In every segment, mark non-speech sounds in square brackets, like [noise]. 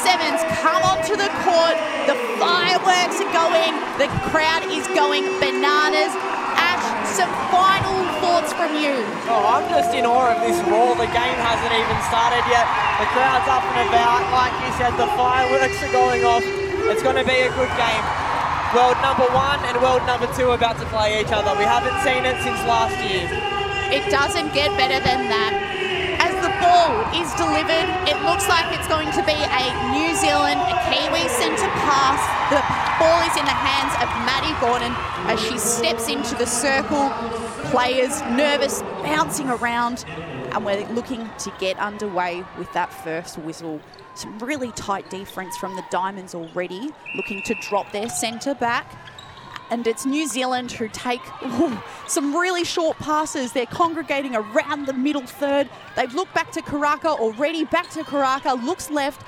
Sevens come onto the court. The fireworks are going. The crowd is going bananas. Ash, some final thoughts from you. Oh, I'm just in awe of this roar. The game hasn't even started yet. The crowd's up and about. Like you said, the fireworks are going off. It's going to be a good game. World number one and world number two are about to play each other. We haven't seen it since last year. It doesn't get better than that. Ball is delivered, it looks like it's going to be a New Zealand, a Kiwi centre pass. The ball is in the hands of Maddy Gordon as she steps into the circle. Players nervous, bouncing around, and we're looking to get underway with that first whistle. Some really tight defence from the Diamonds already, looking to drop their centre back and it's New Zealand who take ooh, some really short passes. They're congregating around the middle third. They've looked back to Karaka already. Back to Karaka, looks left.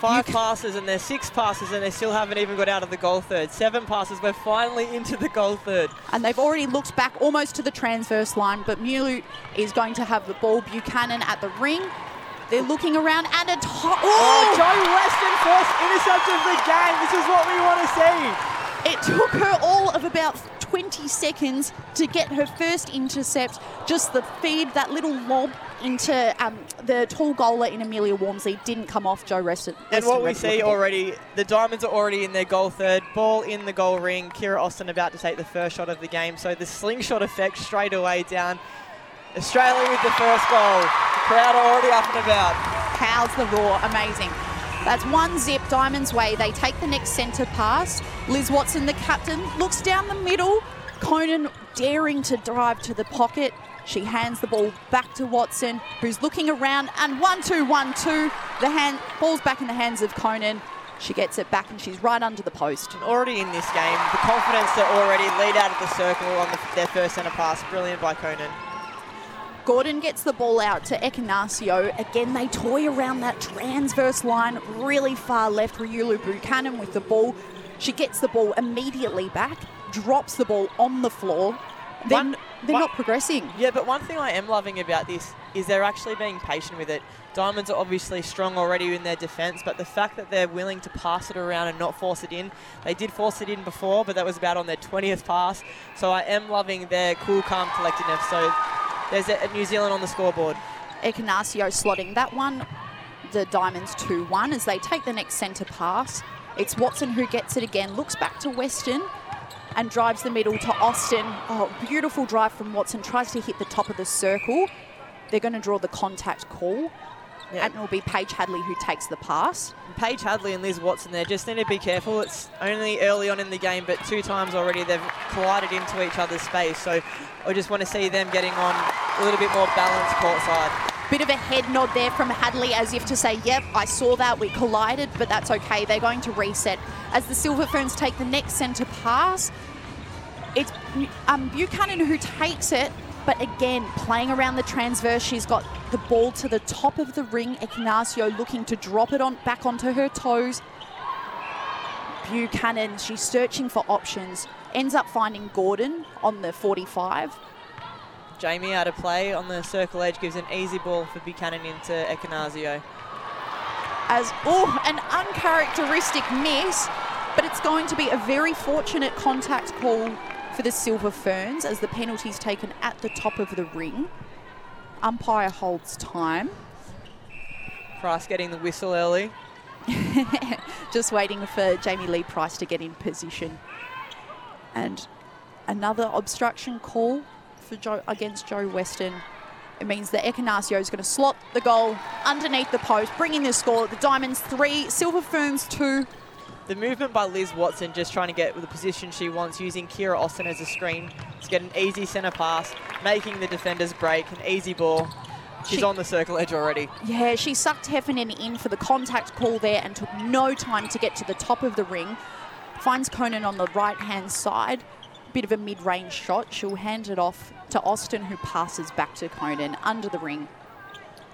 Five passes and they're six passes and they still haven't even got out of the goal third. Seven passes, we're finally into the goal third. And they've already looked back almost to the transverse line, but Mila is going to have the ball. Buchanan at the ring. They're looking around and a top. Oh, Jo Weston first intercept of the game. This is what we want to see. It took her all of about 20 seconds to get her first intercept. Just the feed, that little lob into um, the tall goaler in Amelia Walmsley didn't come off Jo Weston. And what we see already, the Diamonds are already in their goal third. Ball in the goal ring. Kiera Austin about to take the first shot of the game. So the slingshot effect straight away down. Australia with the first goal. The crowd are already up and about. How's the roar? Amazing. That's one zip Diamond's way. They take the next centre pass. Liz Watson, the captain, looks down the middle. Koenen daring to drive to the pocket. She hands the ball back to Watson, who's looking around, and one, two, one, two. The hand ball's back in the hands of Koenen. She gets it back and she's right under the post. Already in this game, the confidence to already lead out of the circle on the, their first centre pass. Brilliant by Koenen. Gordon gets the ball out to Ekenasio. Again, they toy around that transverse line really far left. Reuelu Buchanan with the ball. She gets the ball immediately back, drops the ball on the floor. Then One- they're one- not progressing. Yeah, but one thing I am loving about this is they're actually being patient with it. Diamonds are obviously strong already in their defence, but the fact that they're willing to pass it around and not force it in, they did force it in before, but that was about on their 20th pass. So I am loving their cool, calm collectedness. So there's a, New Zealand on the scoreboard. Ekenasio slotting that one. The Diamonds 2 1 as they take the next centre pass. It's Watson who gets it again, looks back to Weston and drives the middle to Austin. Oh, beautiful drive from Watson, tries to hit the top of the circle. They're going to draw the contact call. Yeah. And it will be Paige Hadley who takes the pass. Paige Hadley and Liz Watson there just need to be careful. It's only early on in the game, but two times already they've collided into each other's space. So I just want to see them getting on a little bit more balanced courtside. Bit of a head nod there from Hadley as if to say, yep, I saw that, we collided, but that's okay. They're going to reset. As the Silver Ferns take the next centre pass, it's um, Buchanan who takes it, but again, playing around the transverse, she's got the ball to the top of the ring. Ekenasio looking to drop it on back onto her toes. Buchanan, she's searching for options, ends up finding Gordon on the 45. Jamie out of play on the circle edge gives an easy ball for Buchanan into Ekenasio. as oh an uncharacteristic miss but it's going to be a very fortunate contact call for the silver ferns as the penalty's taken at the top of the ring umpire holds time Price getting the whistle early. [laughs] just waiting for jamie lee price to get in position and another obstruction call for jo against jo weston it means that Ekenasio is going to slot the goal underneath the post, bringing the score. The Diamonds three, Silver Ferns two. The movement by Liz Watson just trying to get the position she wants, using Kiera Austin as a screen to get an easy centre pass, making the defenders break, an easy ball. She's She- on the circle edge already. Yeah, she sucked Heffernan in for the contact call there and took no time to get to the top of the ring. Finds Koenen on the right hand side. A bit of a mid range shot. She'll hand it off to Austin, who passes back to Koenen under the ring.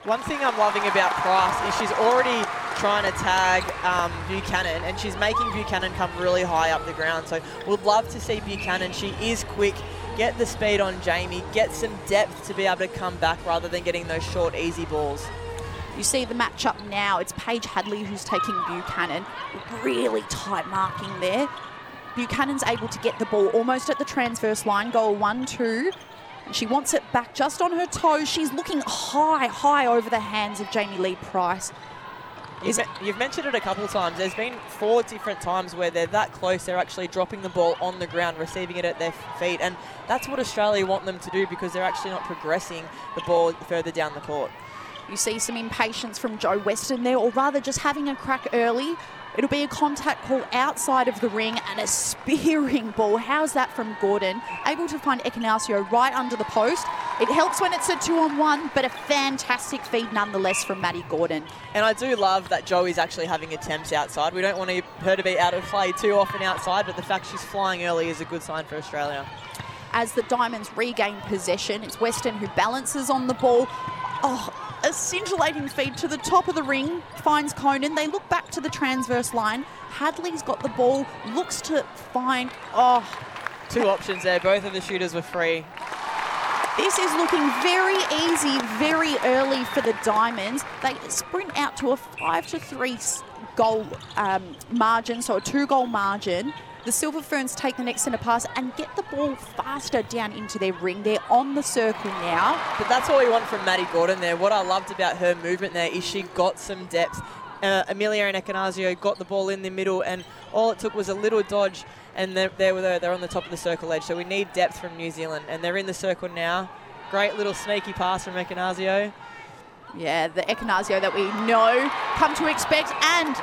One thing I'm loving about Price is she's already trying to tag um, Buchanan and she's making Buchanan come really high up the ground. So we'd love to see Buchanan. She is quick. Get the speed on Jamie. Get some depth to be able to come back rather than getting those short, easy balls. You see the matchup now. It's Paige Hadley who's taking Buchanan. Really tight marking there. Buchanan's able to get the ball almost at the transverse line, goal 1 2. She wants it back just on her toes. She's looking high, high over the hands of Jamie Lee Price. You've, you've mentioned it a couple of times. There's been four different times where they're that close, they're actually dropping the ball on the ground, receiving it at their feet. And that's what Australia want them to do because they're actually not progressing the ball further down the court. You see some impatience from Jo Weston there, or rather just having a crack early. It'll be a contact call outside of the ring and a spearing ball. How's that from Gordon? Able to find Ekenasio right under the post. It helps when it's a two on one, but a fantastic feed nonetheless from Maddy Gordon. And I do love that Joey's actually having attempts outside. We don't want her to be out of play too often outside, but the fact she's flying early is a good sign for Australia. As the Diamonds regain possession, it's Weston who balances on the ball. Oh, a scintillating feed to the top of the ring finds Koenen. They look back to the transverse line. Hadley's got the ball, looks to find. Oh, two options there. Both of the shooters were free. This is looking very easy, very early for the Diamonds. They sprint out to a five to three goal um, margin, so a two goal margin. The Silver Ferns take the next centre pass and get the ball faster down into their ring. They're on the circle now. But that's all we want from Maddy Gordon there. What I loved about her movement there is she got some depth. Uh, Amelia and Ekenasio got the ball in the middle, and all it took was a little dodge, and they're, they're, they're on the top of the circle edge. So we need depth from New Zealand, and they're in the circle now. Great little sneaky pass from Ekenasio. Yeah, the Ekenasio that we know, come to expect, and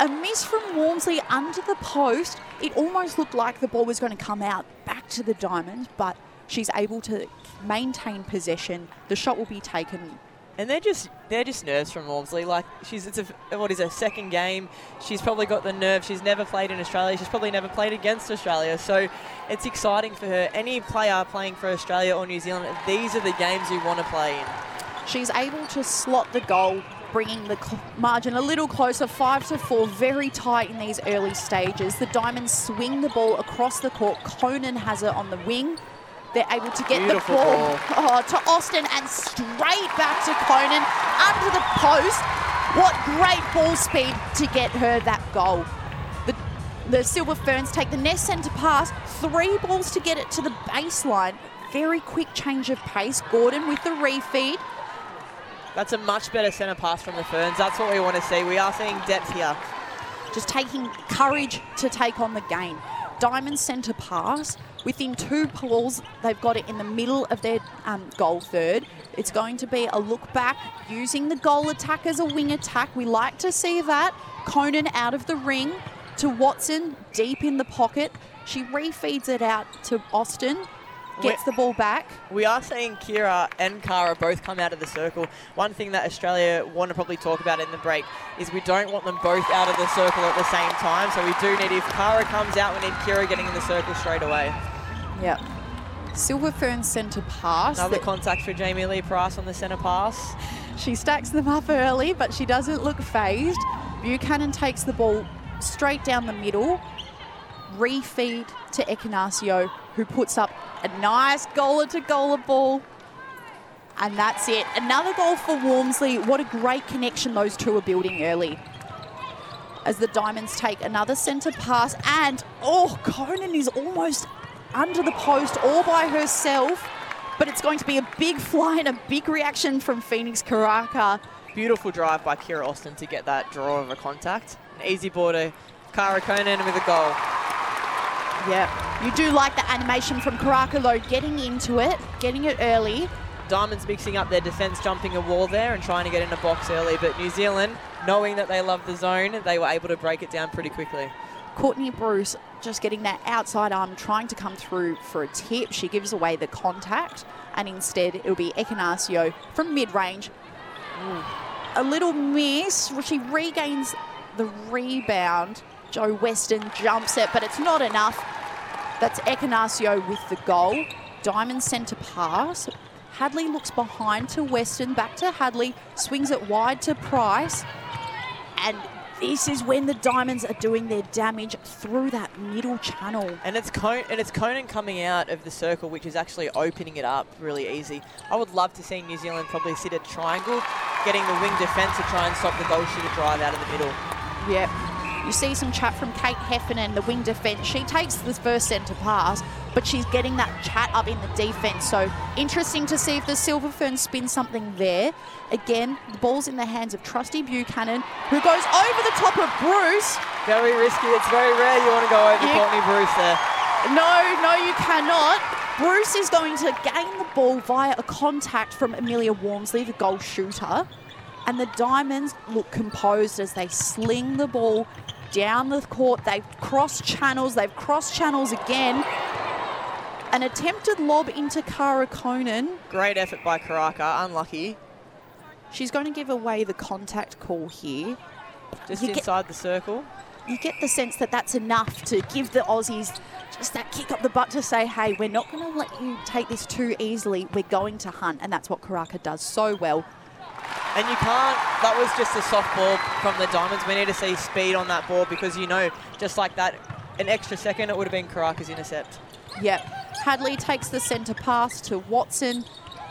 a miss from Walmsley under the post. It almost looked like the ball was going to come out back to the diamond, but she's able to maintain possession. The shot will be taken. And they're just they're just nerves from Walmsley. Like she's it's a what is her second game. She's probably got the nerve. She's never played in Australia. She's probably never played against Australia. So it's exciting for her. Any player playing for Australia or New Zealand, these are the games you want to play in. She's able to slot the goal bringing the margin a little closer, five to four, very tight in these early stages. The Diamonds swing the ball across the court. Koenen has it on the wing. They're able to get Beautiful the ball, ball. Oh, to Austin and straight back to Koenen under the post. What great ball speed to get her that goal. The, the Silver Ferns take the next centre pass, three balls to get it to the baseline. Very quick change of pace. Gordon with the refeed. That's a much better centre pass from the Ferns. That's what we want to see. We are seeing depth here. Just taking courage to take on the game. Diamond centre pass. Within two pulls, they've got it in the middle of their um, goal third. It's going to be a look back using the goal attack as a wing attack. We like to see that. Koenen out of the ring to Watson, deep in the pocket. She refeeds it out to Austin gets We're, the ball back. We are seeing Kiera and Cara both come out of the circle. One thing that Australia want to probably talk about in the break is we don't want them both out of the circle at the same time. So we do need, if Cara comes out, we need Kiera getting in the circle straight away. Yep. Silver Fern centre pass. Another contact for Jamie Lee Price on the centre pass. She stacks them up early, but she doesn't look phased. Buchanan takes the ball straight down the middle, refeed to Ekenasio, who puts up a nice goaler to goaler ball. And that's it. Another goal for Walmsley. What a great connection those two are building early. As the Diamonds take another centre pass, and oh, Koenen is almost under the post all by herself. But it's going to be a big fly and a big reaction from Phoenix Karaka. Beautiful drive by Kiera Austin to get that draw of a contact. An easy to Cara Koenen with a goal. Yeah, you do like the animation from Karaka though, getting into it, getting it early. Diamonds mixing up their defence, jumping a wall there and trying to get in a box early. But New Zealand, knowing that they love the zone, they were able to break it down pretty quickly. Courtney Bruce just getting that outside arm, trying to come through for a tip. She gives away the contact, and instead it'll be Ekenasio from mid range. A little miss. She regains the rebound. Jo Weston jumps it, but it's not enough. That's Ekenasio with the goal. Diamond centre pass. Hadley looks behind to Weston, back to Hadley, swings it wide to Price. And this is when the Diamonds are doing their damage through that middle channel. And it's Con- and it's Koenen coming out of the circle, which is actually opening it up really easy. I would love to see New Zealand probably sit a triangle getting the wing defence to try and stop the goal shooter drive out of the middle. Yep. You see some chat from Kate Heffernan, the wing defence. She takes the first centre pass, but she's getting that chat up in the defence. So interesting to see if the Silver Ferns spin something there. Again, the ball's in the hands of Trusty Buchanan, who goes over the top of Bruce. Very risky. It's very rare you want to go over You- Courtney Bruce there. No, no, you cannot. Bruce is going to gain the ball via a contact from Amelia Walmsley, the goal shooter. And the Diamonds look composed as they sling the ball down the court. They've crossed channels, they've crossed channels again. An attempted lob into Cara Koenen. Great effort by Karaka. Unlucky. She's going to give away the contact call here. Just You get- inside the circle. you get the sense that that's enough to give the Aussies just that kick up the butt to say, hey, we're not going to let you take this too easily. We're going to hunt. And that's what Karaka does so well. And you can't, that was just a soft ball from the Diamonds. We need to see speed on that ball because you know, just like that, an extra second, it would have been Karaka's intercept. Yep. Hadley takes the centre pass to Watson.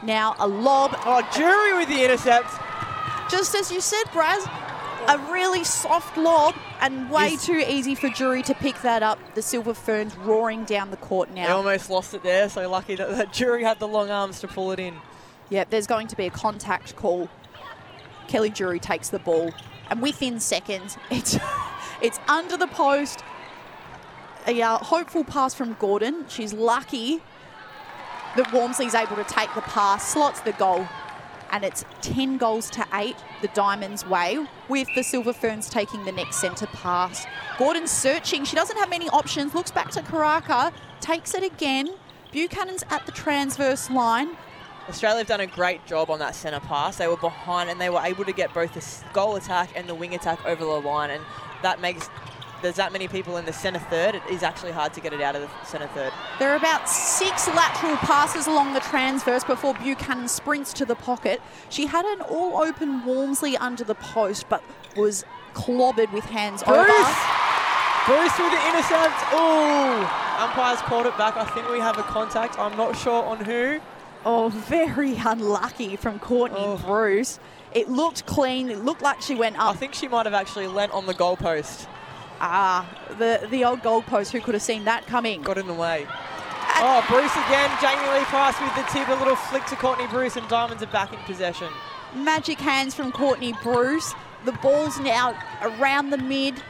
Now a lob. Oh, Jury with the intercept. Just as you said, Braz, a really soft lob and way Yes. too easy for Jury to pick that up. The Silver Ferns roaring down the court They now. almost lost it there, so lucky that, that Jury had the long arms to pull it in. Yep, there's going to be a contact call. Kelly Jury takes the ball, and within seconds, [laughs] it's it's under the post. A uh, hopeful pass from Gordon. She's lucky that Walmsley's able to take the pass, slots the goal, and it's 10 goals to 8 the Diamonds' way, with the Silver Ferns taking the next centre pass. Gordon's searching. She doesn't have many options. Looks back to Karaka, takes it again. Buchanan's at the transverse line. Australia have done a great job on that centre pass. They were behind and they were able to get both the goal attack and the wing attack over the line, and that makes there's that many people in the centre third. It is actually hard to get it out of the centre third. There are about six lateral passes along the transverse before Buchanan sprints to the pocket. She had an all open Walmsley under the post, but was clobbered with hands over. Bruce! Bruce with the intercept. Ooh! Umpires called it back. I think we have a contact. I'm not sure on who. Oh, [laughs] very unlucky from Courtney Oh. Bruce. It looked clean. It looked like she went up. I think she might have actually lent on the goalpost. Ah, the, the old goalpost. Who could have seen that coming? Got in the way. And- Oh, Bruce again. Jamie Lee Price with the tip. A little flick to Courtney Bruce, and Diamonds are back in possession. Magic hands from Courtney Bruce. The ball's now around the mid.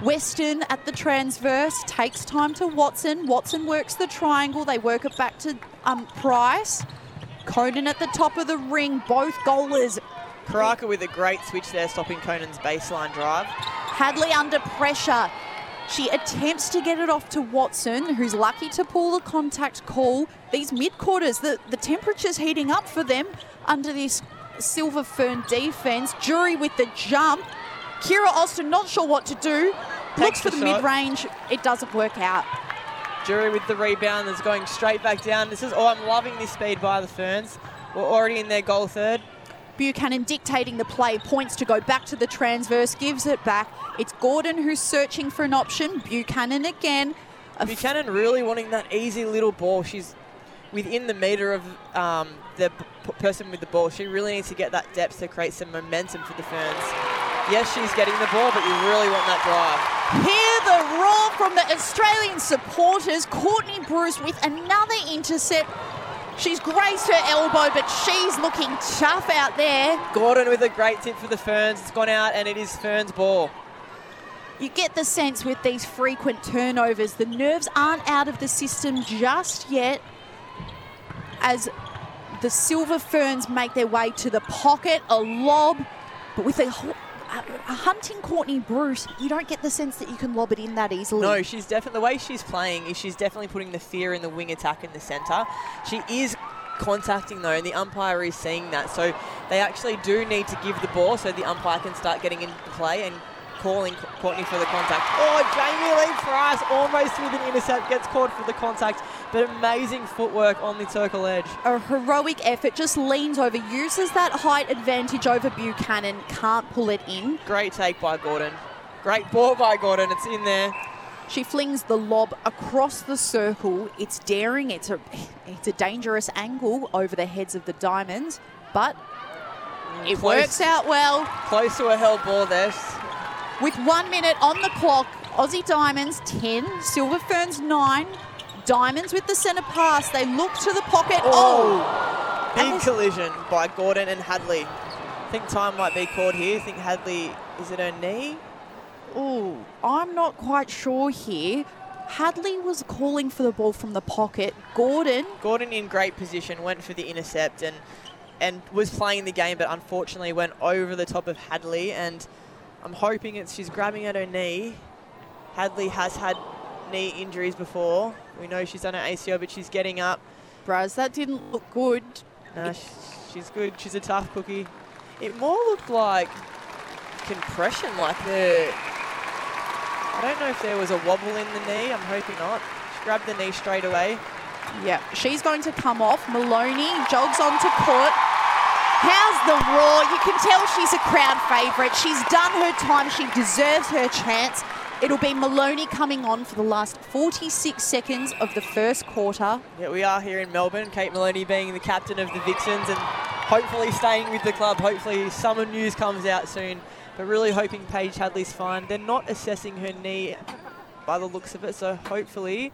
Weston at the transverse takes time to Watson. Watson works the triangle. They work it back to um, Price. Koenen at the top of the ring. Both goalers. Karaka with a great switch there, stopping Koenen's baseline drive. Hadley under pressure. She attempts to get it off to Watson, who's lucky to pull the contact call. These mid quarters, the, the temperature's heating up for them under this Silver Fern defense. Jury with the jump. Kiera Austin not sure what to do. Looks for the the shot. mid range. It doesn't work out. Jury with the rebound is going straight back down. This is oh, I'm loving this speed by the Ferns. We're already in their goal third. Buchanan dictating the play, points to go back to the transverse, gives it back. It's Gordon who's searching for an option. Buchanan again. Buchanan really wanting that easy little ball. She's within the meter of um, the p- person with the ball. She really needs to get that depth to create some momentum for the Ferns. Yes, she's getting the ball, but you really want that drive. Hear the roar from the Australian supporters. Courtney Bruce with another intercept. She's grazed her elbow, but she's looking tough out there. Gordon with a great tip for the Ferns. It's gone out, and it is Ferns' ball. You get the sense with these frequent turnovers, the nerves aren't out of the system just yet as the Silver Ferns make their way to the pocket, a lob, but with a, a, hunting Courtney Bruce, you don't get the sense that you can lob it in that easily. No, she's definitely the way she's playing is she's definitely putting the fear in the wing attack in the centre. She is contacting though, and the umpire is seeing that. So they actually do need to give the ball so the umpire can start getting into play and calling Courtney for the contact. Oh, Jamie Lee Price almost with an intercept gets caught for the contact, but amazing footwork on the circle edge. a heroic effort, just leans over, uses that height advantage over Buchanan, can't pull it in. Great take by Gordon. Great ball by Gordon. It's in there. She flings the lob across the circle. It's daring. It's a it's a dangerous angle over the heads of the diamonds, but It Close. works out well. Close to a held ball there. With one minute on the clock, Aussie Diamonds 10, Silver Ferns 9. Diamonds with the centre pass. They look to the pocket. Oh! oh. And Big collision by Gordon and Hadley. I think time might be called here. I think Hadley, is it her knee? Oh, I'm not quite sure here. Hadley was calling for the ball from the pocket. Gordon, Gordon in great position, went for the intercept and and was playing the game, but unfortunately went over the top of Hadley. And I'm hoping it's she's grabbing at her knee. Hadley has had knee injuries before. We know she's done her ACL, but she's getting up. Braz, that didn't look good. No, she's good. She's a tough cookie. It more looked like compression, like the. I don't know if there was a wobble in the knee. I'm hoping not. She grabbed the knee straight away. Yeah, she's going to come off. Moloney jogs onto court. How's the roar? You can tell she's a crowd favourite. She's done her time. She deserves her chance. It'll be Moloney coming on for the last 46 seconds of the first quarter. Yeah, we are here in Melbourne. Kate Moloney being the captain of the Vixens and hopefully staying with the club. Hopefully, summer news comes out soon. But really hoping Paige Hadley's fine. They're not assessing her knee by the looks of it, so hopefully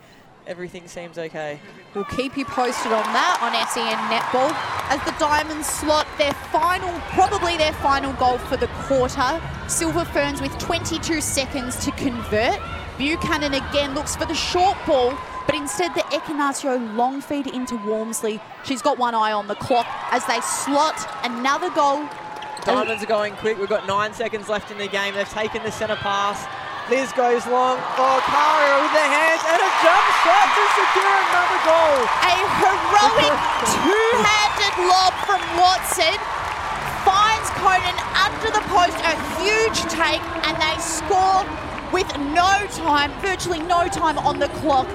everything seems okay. We'll keep you posted on that on SEN Netball as the Diamonds slot their final, probably their final goal for the quarter. Silver Ferns with 22 seconds to convert. Buchanan again looks for the short ball, but instead the Ekenasio long feed into Walmsley. She's got one eye on the clock as they slot another goal. Diamonds are going quick. We've got nine seconds left in the game. They've taken the centre pass. Liz goes long. Oh, Cara with the hands and a jump shot to secure another goal. A heroic [laughs] two-handed lob from Watson finds Koenen under the post, a huge take, and they score with no time, virtually no time on the clock.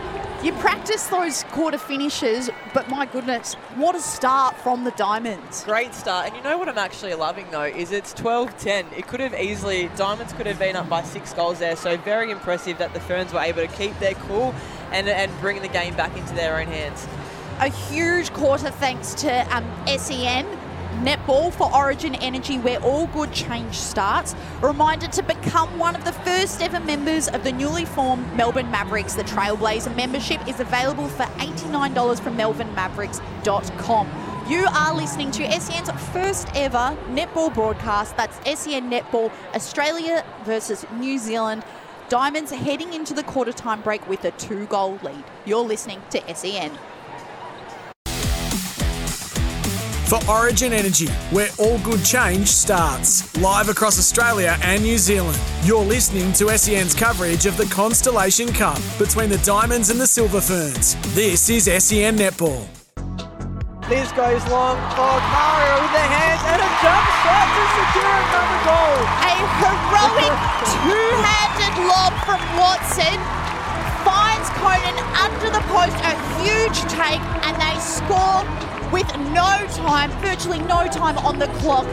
You practice those quarter finishes, but my goodness, what a start from the Diamonds. Great start. And you know what I'm actually loving though is it's 12-10. It could have easily Diamonds could have been up by six goals there. So very impressive that the Ferns were able to keep their cool and and bring the game back into their own hands. A huge quarter thanks to um, SEN. Netball for Origin Energy, where all good change starts. A reminder to become one of the first ever members of the newly formed Melbourne Mavericks. The Trailblazer membership is available for $89 from melbournemavericks.com. You are listening to SEN's first ever netball broadcast. That's SEN Netball Australia versus New Zealand. Diamonds heading into the quarter time break with a two goal lead. You're listening to SEN. for Origin Energy, where all good change starts. Live across Australia and New Zealand. You're listening to SEN's coverage of the Constellation Cup between the Diamonds and the Silver Ferns. This is SEN Netball. This goes long. for Cara with the hands and a jump shot to secure another goal. A heroic two-handed lob from Watson finds Koenen under the post, a huge take, and they score with no time, virtually no time on the clock.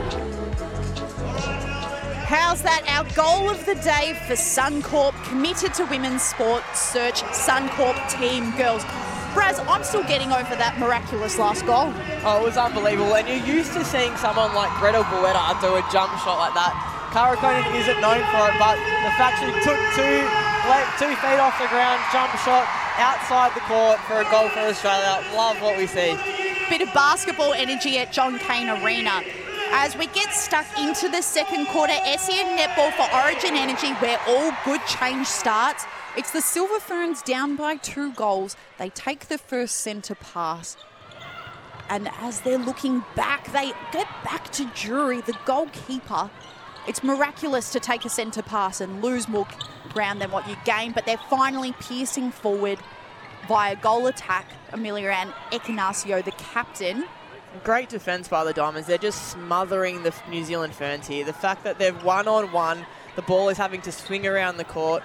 How's that? Our goal of the day for Suncorp, committed to women's sport, search Suncorp Team Girls. Braz, I'm still getting over that miraculous last goal. Oh, it was unbelievable. And you're used to seeing someone like Gretel Bueta do a jump shot like that. Cara isn't known for it, but the fact she took two, two feet off the ground, jump shot outside the court for a goal for Australia. Love what we see. bit of basketball energy at John Cain Arena. As we get stuck into the second quarter, SEN Netball for Origin Energy, where all good change starts. It's the Silver Ferns down by two goals. They take the first centre pass. And as they're looking back, they get back to Jury, the goalkeeper. It's miraculous to take a centre pass and lose more ground than what you gain, but they're finally piercing forward via goal attack. Amelia and Ekenasio, the captain. Great defence by the Diamonds. They're just smothering the New Zealand Ferns here. The fact that they're one on one, the ball is having to swing around the court.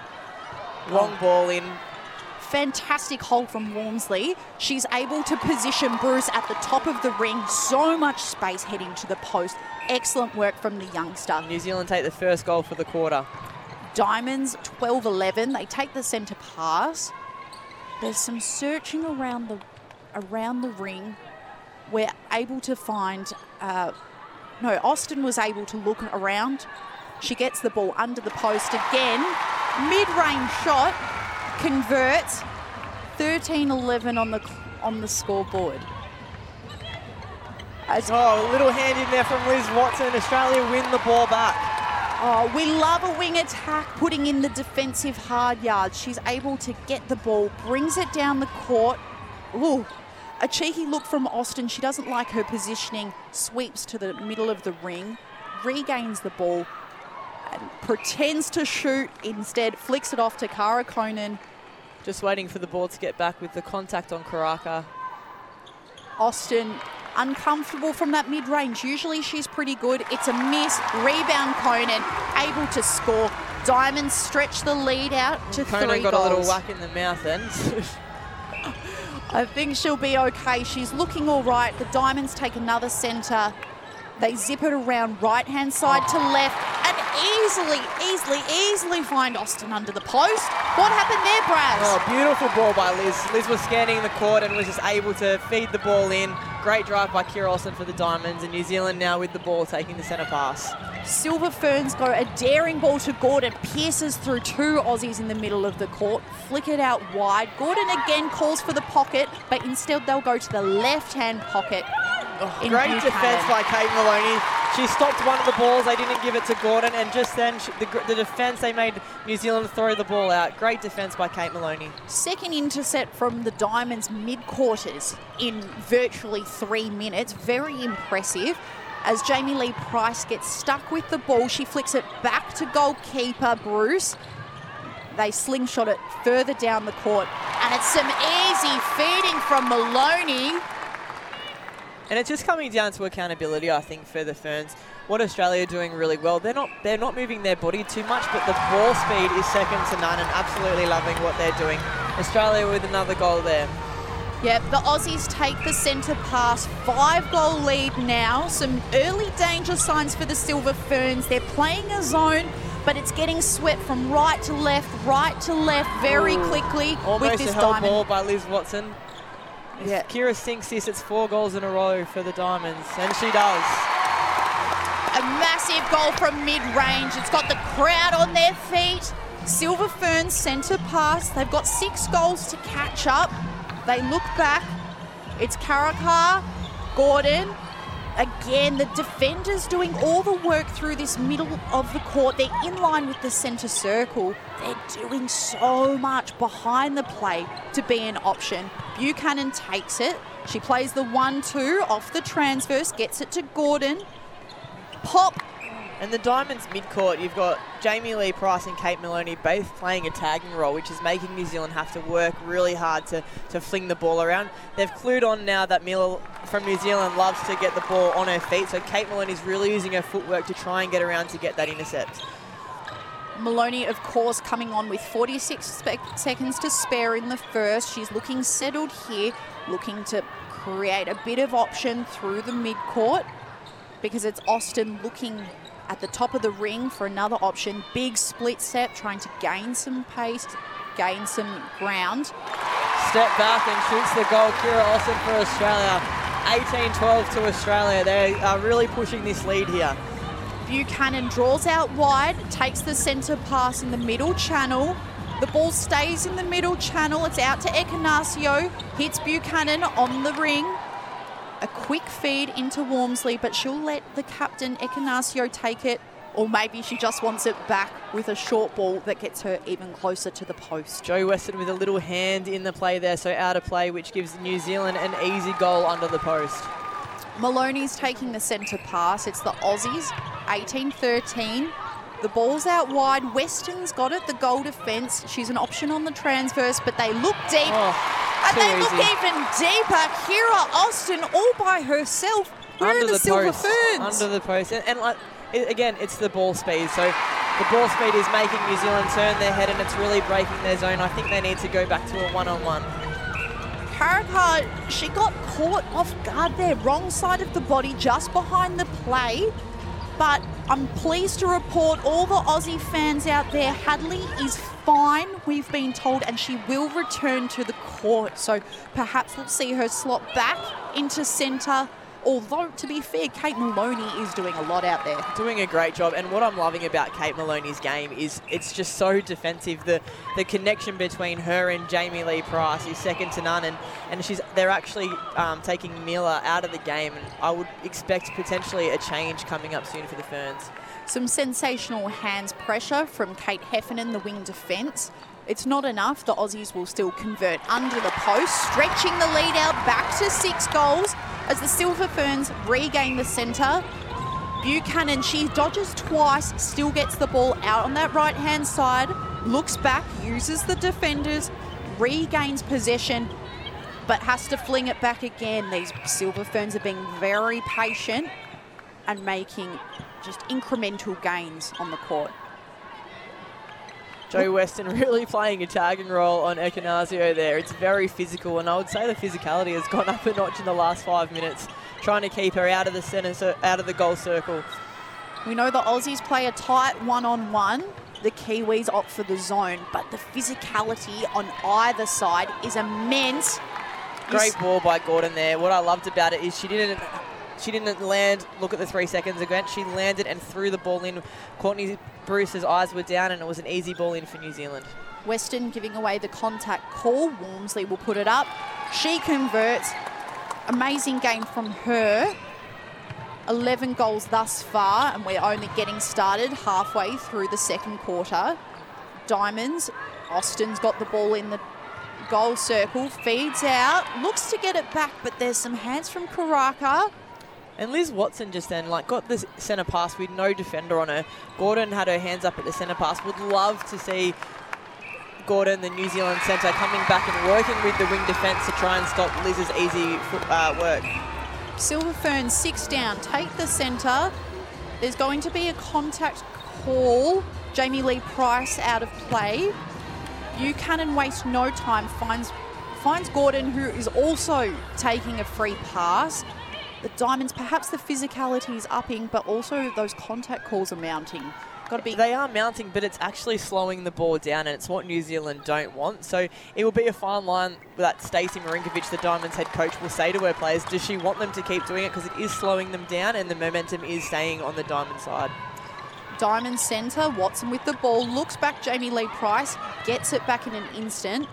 Long oh. ball in. Fantastic hold from Walmsley. She's able to position Bruce at the top of the ring. So much space heading to the post. Excellent work from the youngster. New Zealand take the first goal for the quarter. Diamonds 12 11. They take the centre pass. There's some searching around the around the ring. We're able to find uh, no, Austin was able to look around. She gets the ball under the post again. Mid range shot converts 13 11 on the, on the scoreboard. As Oh, a little hand in there from Liz Watson. Australia win the ball back. Oh, we love a wing attack putting in the defensive hard yards. She's able to get the ball, brings it down the court. Ooh, a cheeky look from Austin. She doesn't like her positioning, sweeps to the middle of the ring, regains the ball, and pretends to shoot. Instead, flicks it off to Cara Koenen. Just waiting for the ball to get back with the contact on Karaka. Austin uncomfortable from that mid range. Usually she's pretty good. It's a miss. Rebound Koenen, able to score. Diamonds stretch the lead out to Conan three got goals. a little whack in the mouth then. [laughs] I think she'll be okay. She's looking all right. The Diamonds take another centre. They zip it around right hand side to left and easily, easily, easily find Austin under the post. What happened there, Braz? oh, beautiful ball by Liz. Liz was scanning the court and was just able to feed the ball in. Great drive by Kiera Austin for the Diamonds, and New Zealand now with the ball taking the centre pass. Silver Ferns go a daring ball to Gordon, pierces through two Aussies in the middle of the court, flick it out wide. Gordon again calls for the pocket, but instead they'll go to the left hand pocket. Oh, in Great Buchanan. defence by Kate Moloney. She stopped one of the balls. They didn't give it to Gordon, and just then she, the, the defence they made New Zealand throw the ball out. Great defence by Kate Moloney. Second intercept from the Diamonds mid quarters in virtually three minutes. Very impressive. As Jamie Lee Price gets stuck with the ball, she flicks it back to goalkeeper Bruce. They slingshot it further down the court, and it's some easy feeding from Moloney. And it's just coming down to accountability, I think, for the Ferns. What Australia are doing really well, they're not they're not moving their body too much, but the ball speed is second to none, and absolutely loving what they're doing. Australia with another goal there. Yep, the Aussies take the centre pass. Five goal lead now. Some early danger signs for the Silver Ferns. They're playing a zone, but it's getting swept from right to left, right to left very Ooh, quickly Almost with this a held diamond. ball by Liz Watson. If Yeah. Kiera sinks this, it's four goals in a row for the Diamonds, and she does. A massive goal from mid range. It's got the crowd on their feet. Silver Ferns centre pass. They've got six goals to catch up. They look back. It's Karaka, Gordon. Again, the defenders doing all the work through this middle of the court. They're in line with the centre circle. They're doing so much behind the play to be an option. Buchanan takes it. She plays the 1 2 off the transverse, gets it to Gordon. Pop. And the Diamonds mid-court, you've got Jamie Lee Price and Kate Moloney both playing a tagging role, which is making New Zealand have to work really hard to, to fling the ball around. They've clued on now that Mila from New Zealand loves to get the ball on her feet, so Kate Moloney's really using her footwork to try and get around to get that intercept. Moloney, of course, coming on with 46 spe- seconds to spare in the first. She's looking settled here, looking to create a bit of option through the mid-court because it's Austin looking at the top of the ring for another option. Big split step, trying to gain some pace, gain some ground. Step back and shoots the goal. Kiera Austin for Australia. 18-12 to Australia. They are really pushing this lead here. Buchanan draws out wide, takes the centre pass in the middle channel. The ball stays in the middle channel. It's out to Ekenasio. Hits Buchanan on the ring. A quick feed into Walmsley, but she'll let the captain Ekenasio take it. Or maybe she just wants it back with a short ball that gets her even closer to the post. Jo Weston with a little hand in the play there, so out of play, which gives New Zealand an easy goal under the post. Moloney's taking the centre pass. It's the Aussies, 18 13. The ball's out wide. Weston's got it, the goal defence. She's an option on the transverse, but they look deep. Oh, and they look even deeper. Kiera Austin all by herself. Where under the, the, Silver post. Ferns? Under the post. And, and like, it, again, it's the ball speed. So the ball speed is making New Zealand turn their head and it's really breaking their zone. I think they need to go back to a one-on-one. Karaka, she got caught off guard there, wrong side of the body, just behind the play. But I'm pleased to report all the Aussie fans out there, Hadley is fine, we've been told, and she will return to the court. So perhaps we'll see her slot back into centre Although, to be fair, Kate Moloney is doing a lot out there. Doing a great job, and what I'm loving about Kate Moloney's game is it's just so defensive. The the connection between her and Jamie Lee Price is second to none, and, and she's they're actually um, taking Mila out of the game, and I would expect potentially a change coming up soon for the Ferns. Some sensational hands pressure from Kate Heffernan, the wing defence. It's not enough. The Aussies will still convert under the post, stretching the lead out back to six goals as the Silver Ferns regain the centre. Buchanan, she dodges twice, still gets the ball out on that right hand side, looks back, uses the defenders, regains possession, but has to fling it back again. These Silver Ferns are being very patient and making just incremental gains on the court. Jo Weston [laughs] really playing a tagging role on Ekenasio there. It's very physical, and I would say the physicality has gone up a notch in the last five minutes, trying to keep her out of the centre, out of the goal circle. We know the Aussies play a tight one-on-one. The Kiwis opt for the zone, but the physicality on either side is immense. Great ball by Gordon there. What I loved about it is she didn't she didn't land, look at the three seconds again. She landed and threw the ball in. Courtney Bruce's eyes were down and it was an easy ball in for New Zealand. Weston giving away the contact call. Walmsley will put it up. She converts. Amazing game from her. 11 goals thus far, and we're only getting started halfway through the second quarter. Diamonds, Austin's got the ball in the goal circle, feeds out, looks to get it back, but there's some hands from Karaka. And Liz Watson just then like got the centre pass with no defender on her. Gordon had her hands up at the centre pass. Would love to see Gordon, the New Zealand centre, coming back and working with the wing defence to try and stop Liz's easy uh, work. Silver Fern six down, take the centre. There's going to be a contact call. Jamie Lee Price out of play. Buchanan waste no time, finds finds Gordon, who is also taking a free pass the Diamonds, perhaps the physicality is upping, but also those contact calls are mounting. Got to be. They are mounting, but it's actually slowing the ball down, and it's what New Zealand don't want. So it will be a fine line that Stacey Marinkovich, the Diamonds head coach, will say to her players: Does she want them to keep doing it because it is slowing them down, and the momentum is staying on the Diamond side. Diamond centre, Watson with the ball, looks back Jamie Lee Price, gets it back in an instant.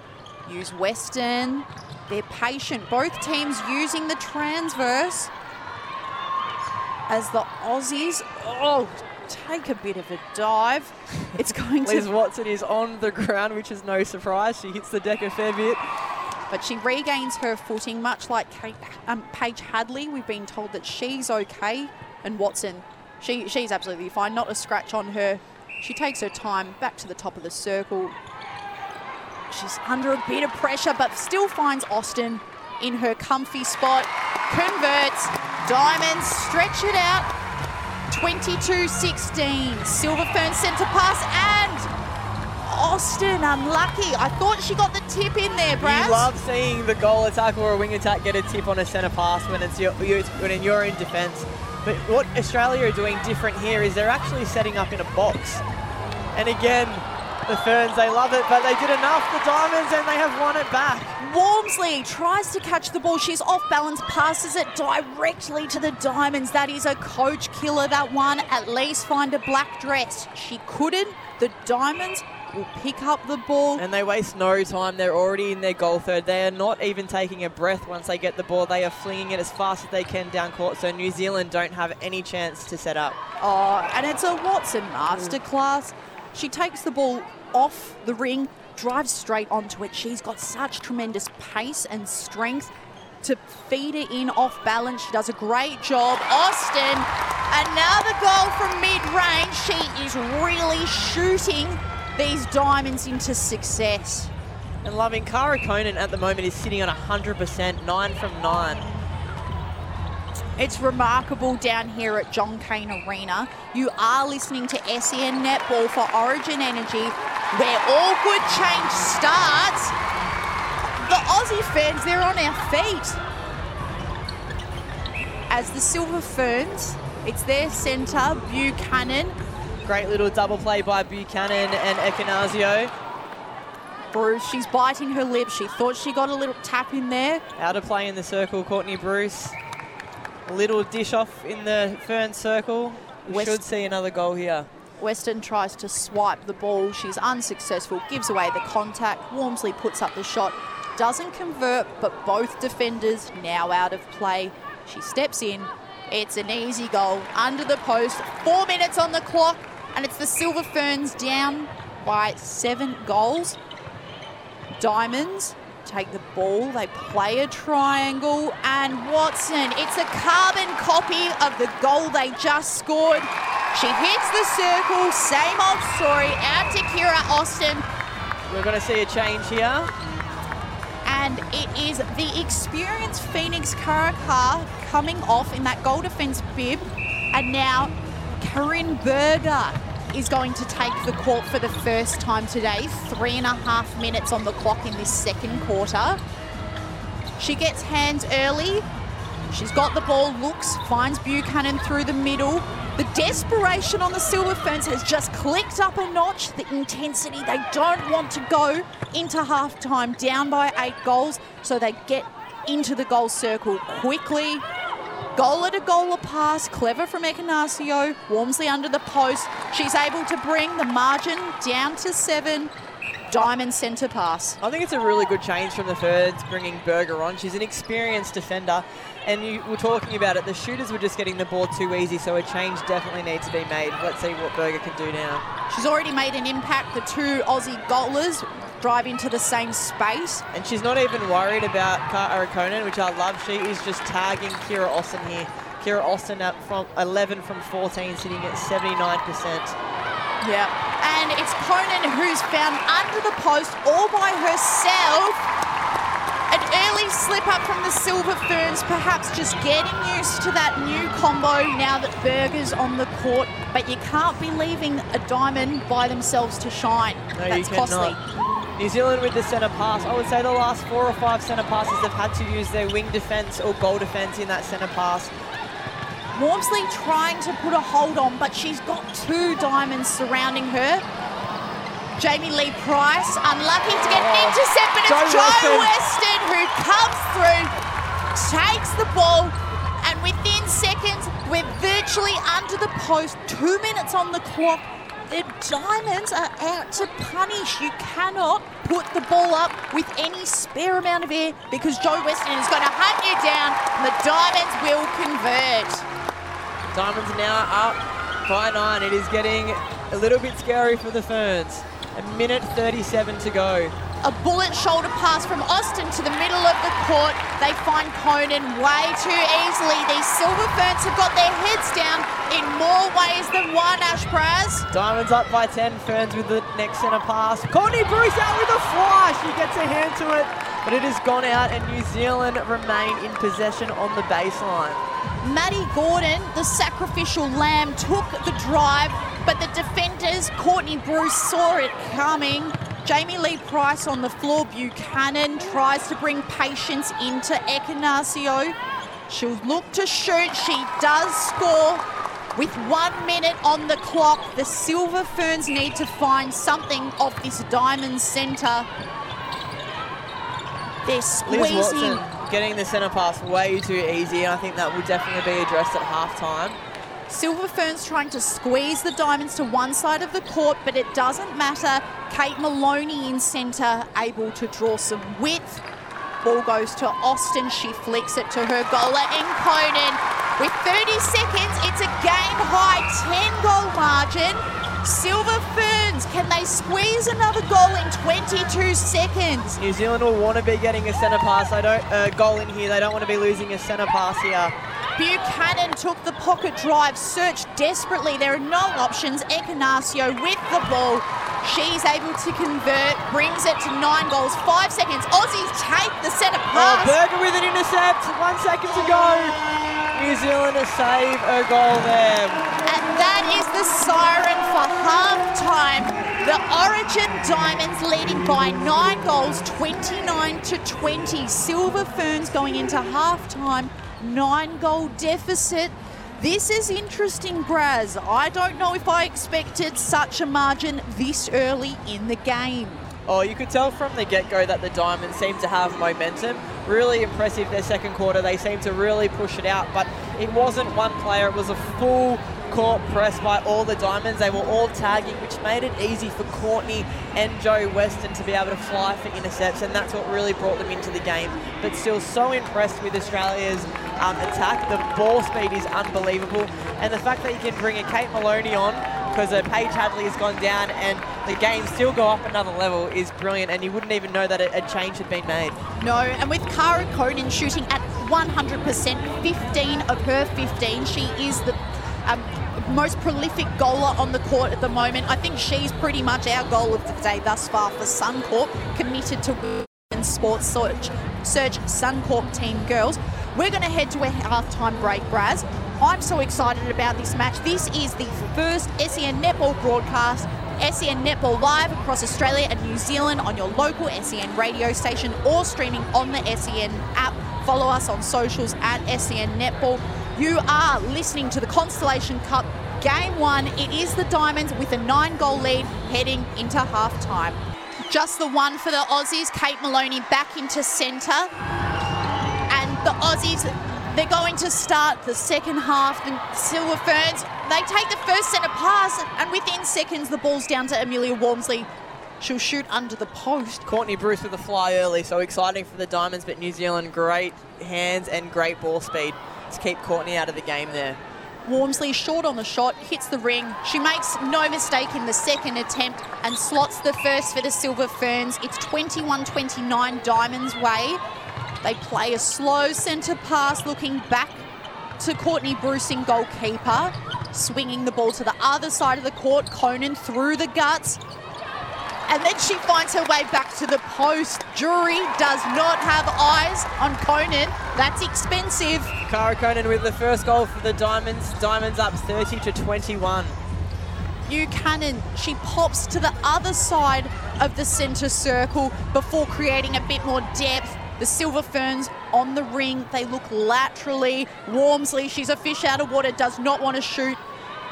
Use Weston. They're patient. Both teams using the transverse as the Aussies, oh, take a bit of a dive. [laughs] It's going to... Liz Watson is on the ground, which is no surprise. She hits the deck a fair bit. But she regains her footing, much like Kate, um, Paige Hadley. We've been told that she's okay. And Watson, she, she's absolutely fine. Not a scratch on her. She takes her time back to the top of the circle. She's under a bit of pressure, but still finds Austin in her comfy spot. Converts. Diamonds stretch it out. 22-16. Silver Fern centre pass and Austin unlucky. I thought she got the tip in there, Braz. You love seeing the goal attack or a wing attack get a tip on a centre pass when it's your, when you're in defence. But what Australia are doing different here is they're actually setting up in a box. And again, the Ferns, they love it, but they did enough, the Diamonds, and they have won it back. Walmsley tries to catch the ball. She's off balance, passes it directly to the Diamonds. That is a coach killer, that one. At least find a black dress. She couldn't. The Diamonds will pick up the ball. And they waste no time. They're already in their goal third. They are not even taking a breath once they get the ball. They are flinging it as fast as they can down court. So New Zealand don't have any chance to set up. Oh, and it's a Watson masterclass. She takes the ball off the ring, drives straight onto it. She's got such tremendous pace and strength to feed it in off balance. She does a great job. Austin, another goal from mid range. She is really shooting these diamonds into success. And loving Cara Koenen at the moment is sitting on 100%, 9 from 9. It's remarkable down here at John Cain Arena. You are listening to SEN Netball for Origin Energy, where all good change starts. The Aussie fans, they're on our feet. As the Silver Ferns, it's their centre, Buchanan. Great little double play by Buchanan and Ekenasio. Bruce, she's biting her lip. She thought she got a little tap in there. Out of play in the circle, Courtney Bruce. Little dish off in the Fern circle. We West- should see another goal here. Weston tries to swipe the ball. She's unsuccessful, gives away the contact. Walmsley puts up the shot, doesn't convert, but both defenders now out of play. She steps in. It's an easy goal under the post. Four minutes on the clock, and it's the Silver Ferns down by seven goals. Diamonds take the ball, they play a triangle, and Watson, it's a carbon copy of the goal they just scored. She hits the circle, same old story, out to Kiera Austin, We're going to see a change here. and it is the experienced Phoenix Karaka coming off in that goal defence bib, and now Karin Burger is going to take the court for the first time today. Three and a half minutes on the clock in this second quarter. She gets hands early. She's got the ball, looks, finds Buchanan through the middle. The desperation on the Silver Ferns has just clicked up a notch. The intensity, they don't want to go into halftime down by eight goals, so they get into the goal circle quickly. Goal at a goal a pass, clever from Ekenasio. Walmsley under the post. She's able to bring the margin down to seven. Diamond centre pass. I think it's a really good change from the Ferns bringing Burger on. She's an experienced defender, and you were talking about it. The shooters were just getting the ball too easy, so a change definitely needs to be made. Let's see what Burger can do now. She's already made an impact. The two Aussie goalers drive into the same space. And she's not even worried about Cara Koenen, which I love. She is just tagging Kiera Austin here. Kiera Austin up from 11 from 14, sitting at 79%. Yeah. And it's Koenen who's found under the post all by herself. An early slip up from the Silver Ferns, perhaps just getting used to that new combo now that Burger's on the court. But you can't be leaving a diamond by themselves to shine. No, That's costly. New Zealand with the centre pass. I would say the last four or five centre passes they've had to use their wing defence or goal defence in that centre pass. Walmsley trying to put a hold on, but she's got two diamonds surrounding her. Jamie Lee Price, unlucky to get an Oh, intercept, but it's Jo Joe Weston. Weston who comes through, takes the ball, and within seconds, we're virtually under the post. Two minutes on the clock. The Diamonds are out to punish. You cannot put the ball up with any spare amount of air because Jo Weston is going to hunt you down and the Diamonds will convert. Diamonds now up by nine. It is getting a little bit scary for the Ferns. A minute 37 to go. A bullet shoulder pass from Austin to the middle of the court. They find Koenen way too easily. These Silver Ferns have got their heads down in more ways than one, Ash Braz. Diamonds up by 10. Ferns with the next centre pass. Courtney Bruce out with a fly. She gets a hand to it, but it has gone out, and New Zealand remain in possession on the baseline. Maddy Gordon, the sacrificial lamb, took the drive, but the defenders, Courtney Bruce, saw it coming. Jamie Lee Price on the floor. Buchanan tries to bring patience into Ekenasio. She'll look to shoot. She does score. With one minute on the clock, the Silver Ferns need to find something off this diamond centre. They're squeezing. Liz. Watson getting the centre pass way too easy, and I think that will definitely be addressed at half time. Silver Ferns trying to squeeze the diamonds to one side of the court, but it doesn't matter. Kate Moloney in centre, able to draw some width. Ball goes to Austin. She flicks it to her goaler in Koenen. With 30 seconds, it's a game high 10 goal margin. Silver Ferns, can they squeeze another goal in 22 seconds? New Zealand will want to be getting a centre pass. They don't uh, goal in here. They don't want to be losing a centre pass here. Buchanan took the pocket drive, searched desperately. There are no options. Ekenasio with the ball. She's able to convert, brings it to nine goals, five seconds. Aussies take the centre Oh, pass. Burger with an intercept. One second to go. New Zealand to save a goal there. and that is the siren for half time. The Origin Diamonds leading by nine goals, 29 to 20. Silver Ferns going into half time, nine goal deficit. This is interesting, Braz. I don't know if I expected such a margin this early in the game. Oh, you could tell from the get-go that the Diamonds seem to have momentum. Really impressive their second quarter. They seem to really push it out. But it wasn't one player, it was a full court press by all the Diamonds. They were all tagging, which made it easy for Courtney and Jo Weston to be able to fly for intercepts, and that's what really brought them into the game. But still, so impressed with Australia's um, attack. The ball speed is unbelievable, and the fact that you can bring a Kate Moloney on because uh, Paige Hadley has gone down and the game still go up another level is brilliant, and you wouldn't even know that a, change had been made. No, and with Cara Koenen shooting at 100%, 15 of her 15, she is the um, most prolific goaler on the court at the moment. I think she's pretty much our goal of the day thus far for Suncorp, committed to women's sports search, search Suncorp team girls. We're going to head to a halftime break, Braz. I'm so excited about this match. This is the first SEN netball broadcast SEN Netball live across Australia and New Zealand on your local SEN radio station or streaming on the SEN app. Follow us on socials at SEN Netball. You are listening to the Constellation Cup Game 1. It is the Diamonds with a nine goal lead heading into half time. Just the one for the Aussies. Kate Moloney back into centre. And the Aussies they're going to start the second half. The Silver Ferns, they take the first centre pass, and within seconds, the ball's down to Amelia Walmsley. She'll shoot under the post. Courtney Bruce with a fly early, so exciting for the Diamonds, but New Zealand, great hands and great ball speed to keep Courtney out of the game there. Walmsley short on the shot, hits the ring. She makes no mistake in the second attempt and slots the first for the Silver Ferns. It's 21 29 Diamonds' way. They play a slow centre pass looking back to Courtney Brucing, goalkeeper, swinging the ball to the other side of the court. Koenen through the guts. And then she finds her way back to the post. Jury does not have eyes on Koenen. That's expensive. Cara Koenen with the first goal for the Diamonds. Diamonds up 30 to 21. Buchanan, she pops to the other side of the centre circle before creating a bit more depth the Silver Ferns on the ring. They look laterally. Walmsley, she's a fish out of water, does not want to shoot.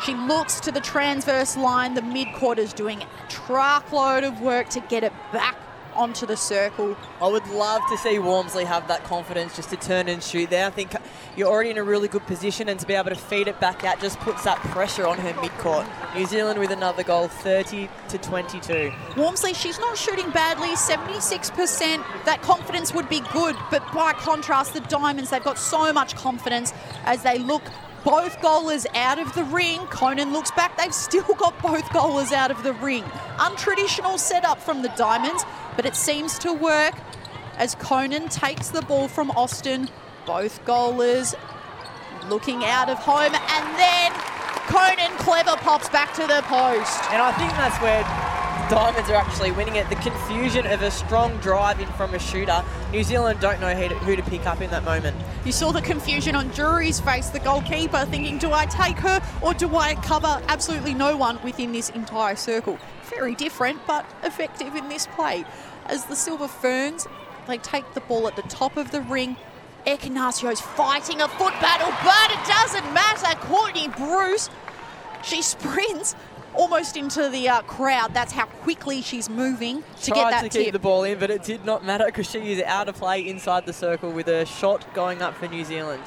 She looks to the transverse line. The mid is doing a truckload of work to get it back onto the circle. I would love to see Walmsley have that confidence just to turn and shoot there. I think you're already in a really good position and to be able to feed it back out just puts that pressure on her mid-court. New Zealand with another goal, 30 to 22. Walmsley, she's not shooting badly, 76%. That confidence would be good, but by contrast, the Diamonds, they've got so much confidence as they look both goalers out of the ring. Koenen looks back. They've still got both goalers out of the ring. Untraditional setup from the Diamonds, but it seems to work as Koenen takes the ball from Austin. Both goalers looking out of home, and then Koenen clever pops back to the post. And I think that's where Diamonds are actually winning it. The confusion of a strong drive in from a shooter. New Zealand don't know who to, who to pick up in that moment. You saw the confusion on Jury's face, the goalkeeper thinking, do I take her or do I cover absolutely no one within this entire circle? Very different, but effective in this play. As the Silver Ferns, they take the ball at the top of the ring. Ekenasio's fighting a foot battle, but it doesn't matter. Courtney Bruce, she sprints almost into the uh, crowd. That's how quickly she's moving to Tried get that to tip. keep the ball in, but it did not matter because she is out of play inside the circle with a shot going up for New Zealand.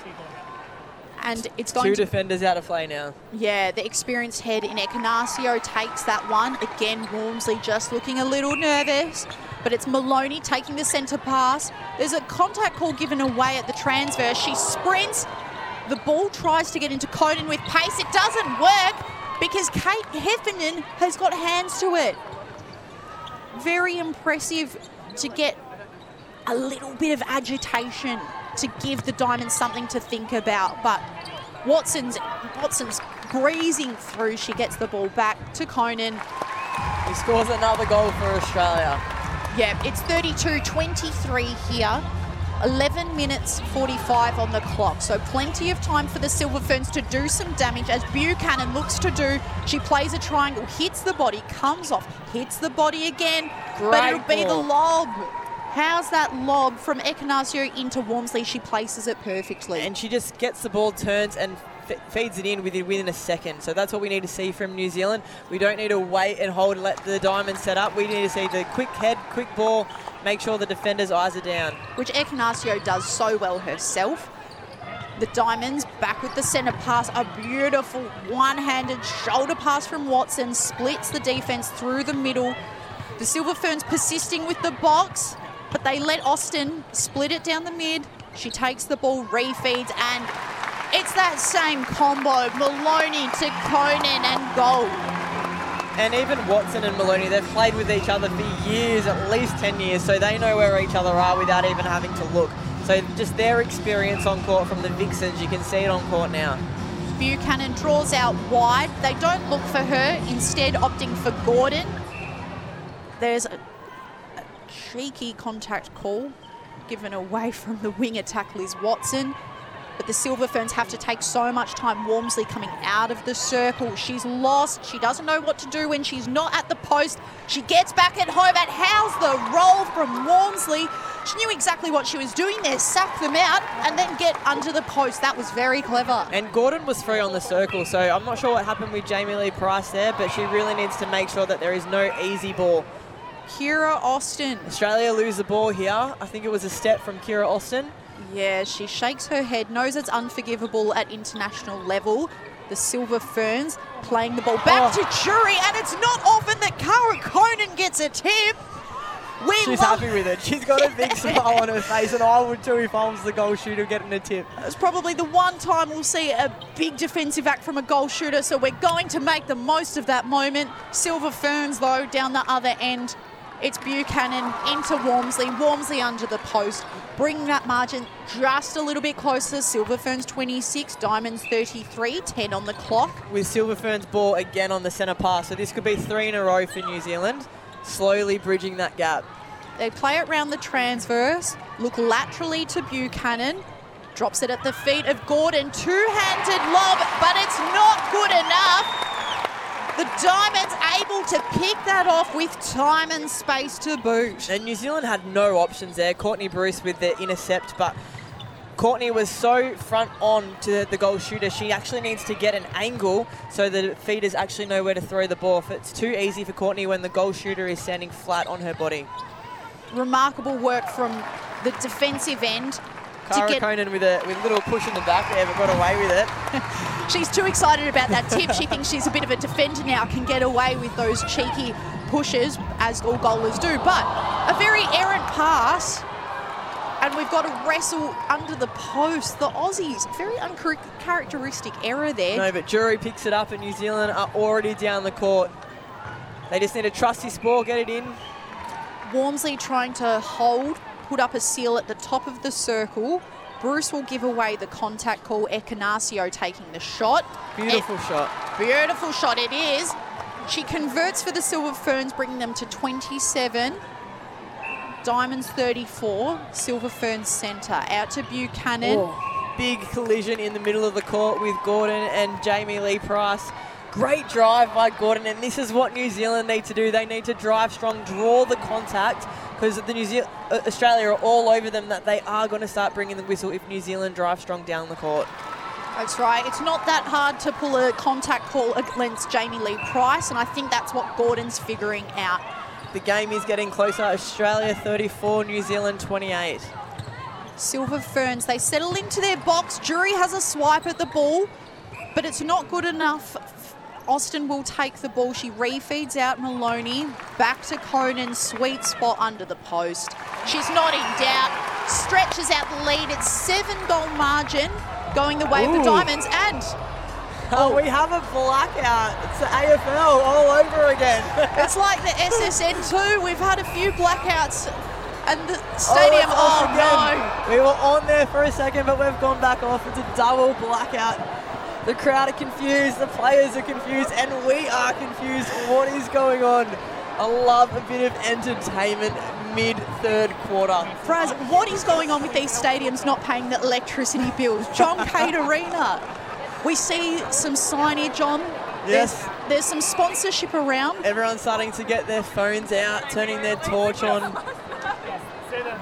And it's going Two to defenders out of play now. Yeah, the experienced head in Ekenasio takes that one. Again, Walmsley just looking a little nervous, but it's Moloney taking the centre pass. There's a contact call given away at the transverse. She sprints. The ball tries to get into Koenen with pace. It doesn't work because Kate Heffernan has got hands to it. Very impressive to get a little bit of agitation to give the Diamonds something to think about. But Watson's Watson's breezing through. She gets the ball back to Koenen. He scores another goal for Australia. Yeah, it's 32-23 here. 11 minutes 45 on the clock. So plenty of time for the Silver Ferns to do some damage as Buchanan looks to do. She plays a triangle, hits the body, comes off, hits the body again. Great but it'll be the lob. How's that lob from Ekenasio into Walmsley? She places it perfectly. And she just gets the ball, turns, and f- feeds it in within, within a second. So that's what we need to see from New Zealand. We don't need to wait and hold and let the diamond set up. We need to see the quick head, quick ball, make sure the defender's eyes are down. which Ekenasio does so well herself. The Diamonds back with the centre pass. A beautiful one-handed shoulder pass from Watson splits the defence through the middle. The Silver Ferns persisting with the box, but they let Austin split it down the mid. She takes the ball, refeeds, and it's that same combo. Moloney to Koenen and goal. And even Watson and Moloney, they've played with each other for years, at least 10 years, so they know where each other are without even having to look. So just their experience on court from the Vixens, you can see it on court now. Buchanan draws out wide. They don't look for her, instead opting for Gordon. There's a, a cheeky contact call given away [laughs] from the wing attack Liz Watson. But the Silver Ferns have to take so much time. Walmsley coming out of the circle. She's lost. She doesn't know what to do when she's not at the post. She gets back at home and how's the roll from Walmsley? She knew exactly what she was doing there. Sack them out and then get under the post. That was very clever. And Gordon was free on the circle, so I'm not sure what happened with Jamie Lee Price there, but she really needs to make sure that there is no easy ball. Kiera Austin. Australia lose the ball here. I think it was a step from Kiera Austin. Yeah, she shakes her head, knows it's unforgivable at international level. The Silver Ferns playing the ball back Oh. to Jury, and it's not often that Cara Koenen gets a tip. We She's happy with it. She's got a big smile on her face, and I would too if I was the goal shooter getting a tip. It's probably the one time we'll see a big defensive act from a goal shooter, so we're going to make the most of that moment. Silver Ferns, though, down the other end. It's Buchanan into Walmsley, Walmsley under the post, bring that margin just a little bit closer. Silver Ferns 26, Diamonds 33, 10 on the clock. With Silver Fern's ball again on the centre pass, so this could be three in a row for New Zealand, slowly bridging that gap. They play it round the transverse, look laterally to Buchanan, drops it at the feet of Gordon. Two handed lob, but it's not good enough. The Diamonds able to pick that off with time and space to boot. And New Zealand had no options there. Courtney Bruce with the intercept, but Courtney was so front on to the goal shooter, she actually needs to get an angle so the feeders actually know where to throw the ball. If it's too easy for Courtney when the goal shooter is standing flat on her body. Remarkable work from the defensive end. Cara Koenen with a with a little push in the back there, but got away with it. [laughs] She's too excited about that tip. She thinks she's a bit of a defender now, can get away with those cheeky pushes, as all goalers do. But a very errant pass, and we've got to wrestle under the post. The Aussies, very uncharacteristic error there. No, but Jury picks it up, and New Zealand are already down the court. They just need to trust his ball, get it in. Walmsley trying to hold, put up a seal at the top of the circle. Bruce will give away the contact call. Ekenasio taking the shot. Beautiful shot. Beautiful shot it is. She converts for the Silver Ferns, bringing them to 27. Diamonds 34. Silver Ferns centre. Out to Buchanan. Oh, big collision in the middle of the court with Gordon and Jamie Lee Price. Great drive by Gordon, and this is what New Zealand need to do. They need to drive strong, draw the contact, because the New Zealand, uh, Australia are all over them that they are going to start bringing the whistle if New Zealand drive strong down the court. That's right. It's not that hard to pull a contact call against Jamie Lee Price, and I think that's what Gordon's figuring out. The game is getting closer. Australia 34, New Zealand 28. Silver Ferns, they settle into their box. Jury has a swipe at the ball, but it's not good enough. Austin will take the ball. She refeeds out Moloney. Back to Koenen. Sweet spot under the post. She's not in doubt. Stretches out the lead. It's seven goal margin going the way of the Diamonds. And [laughs] Oh, we have a blackout. It's the AFL all over again. [laughs] it's like the SSN2. We've had a few blackouts. And the stadium, oh, off oh, no. We were on there for a second, but we've gone back off. It's a double blackout. The crowd are confused, the players are confused, and we are confused. What is going on? I love a bit of entertainment mid third quarter. Braz, what is going on with these stadiums not paying the electricity bills? John [laughs] Cain Arena. We see some signage on. Yes. There's, there's some sponsorship around. Everyone's starting to get their phones out, turning their torch on.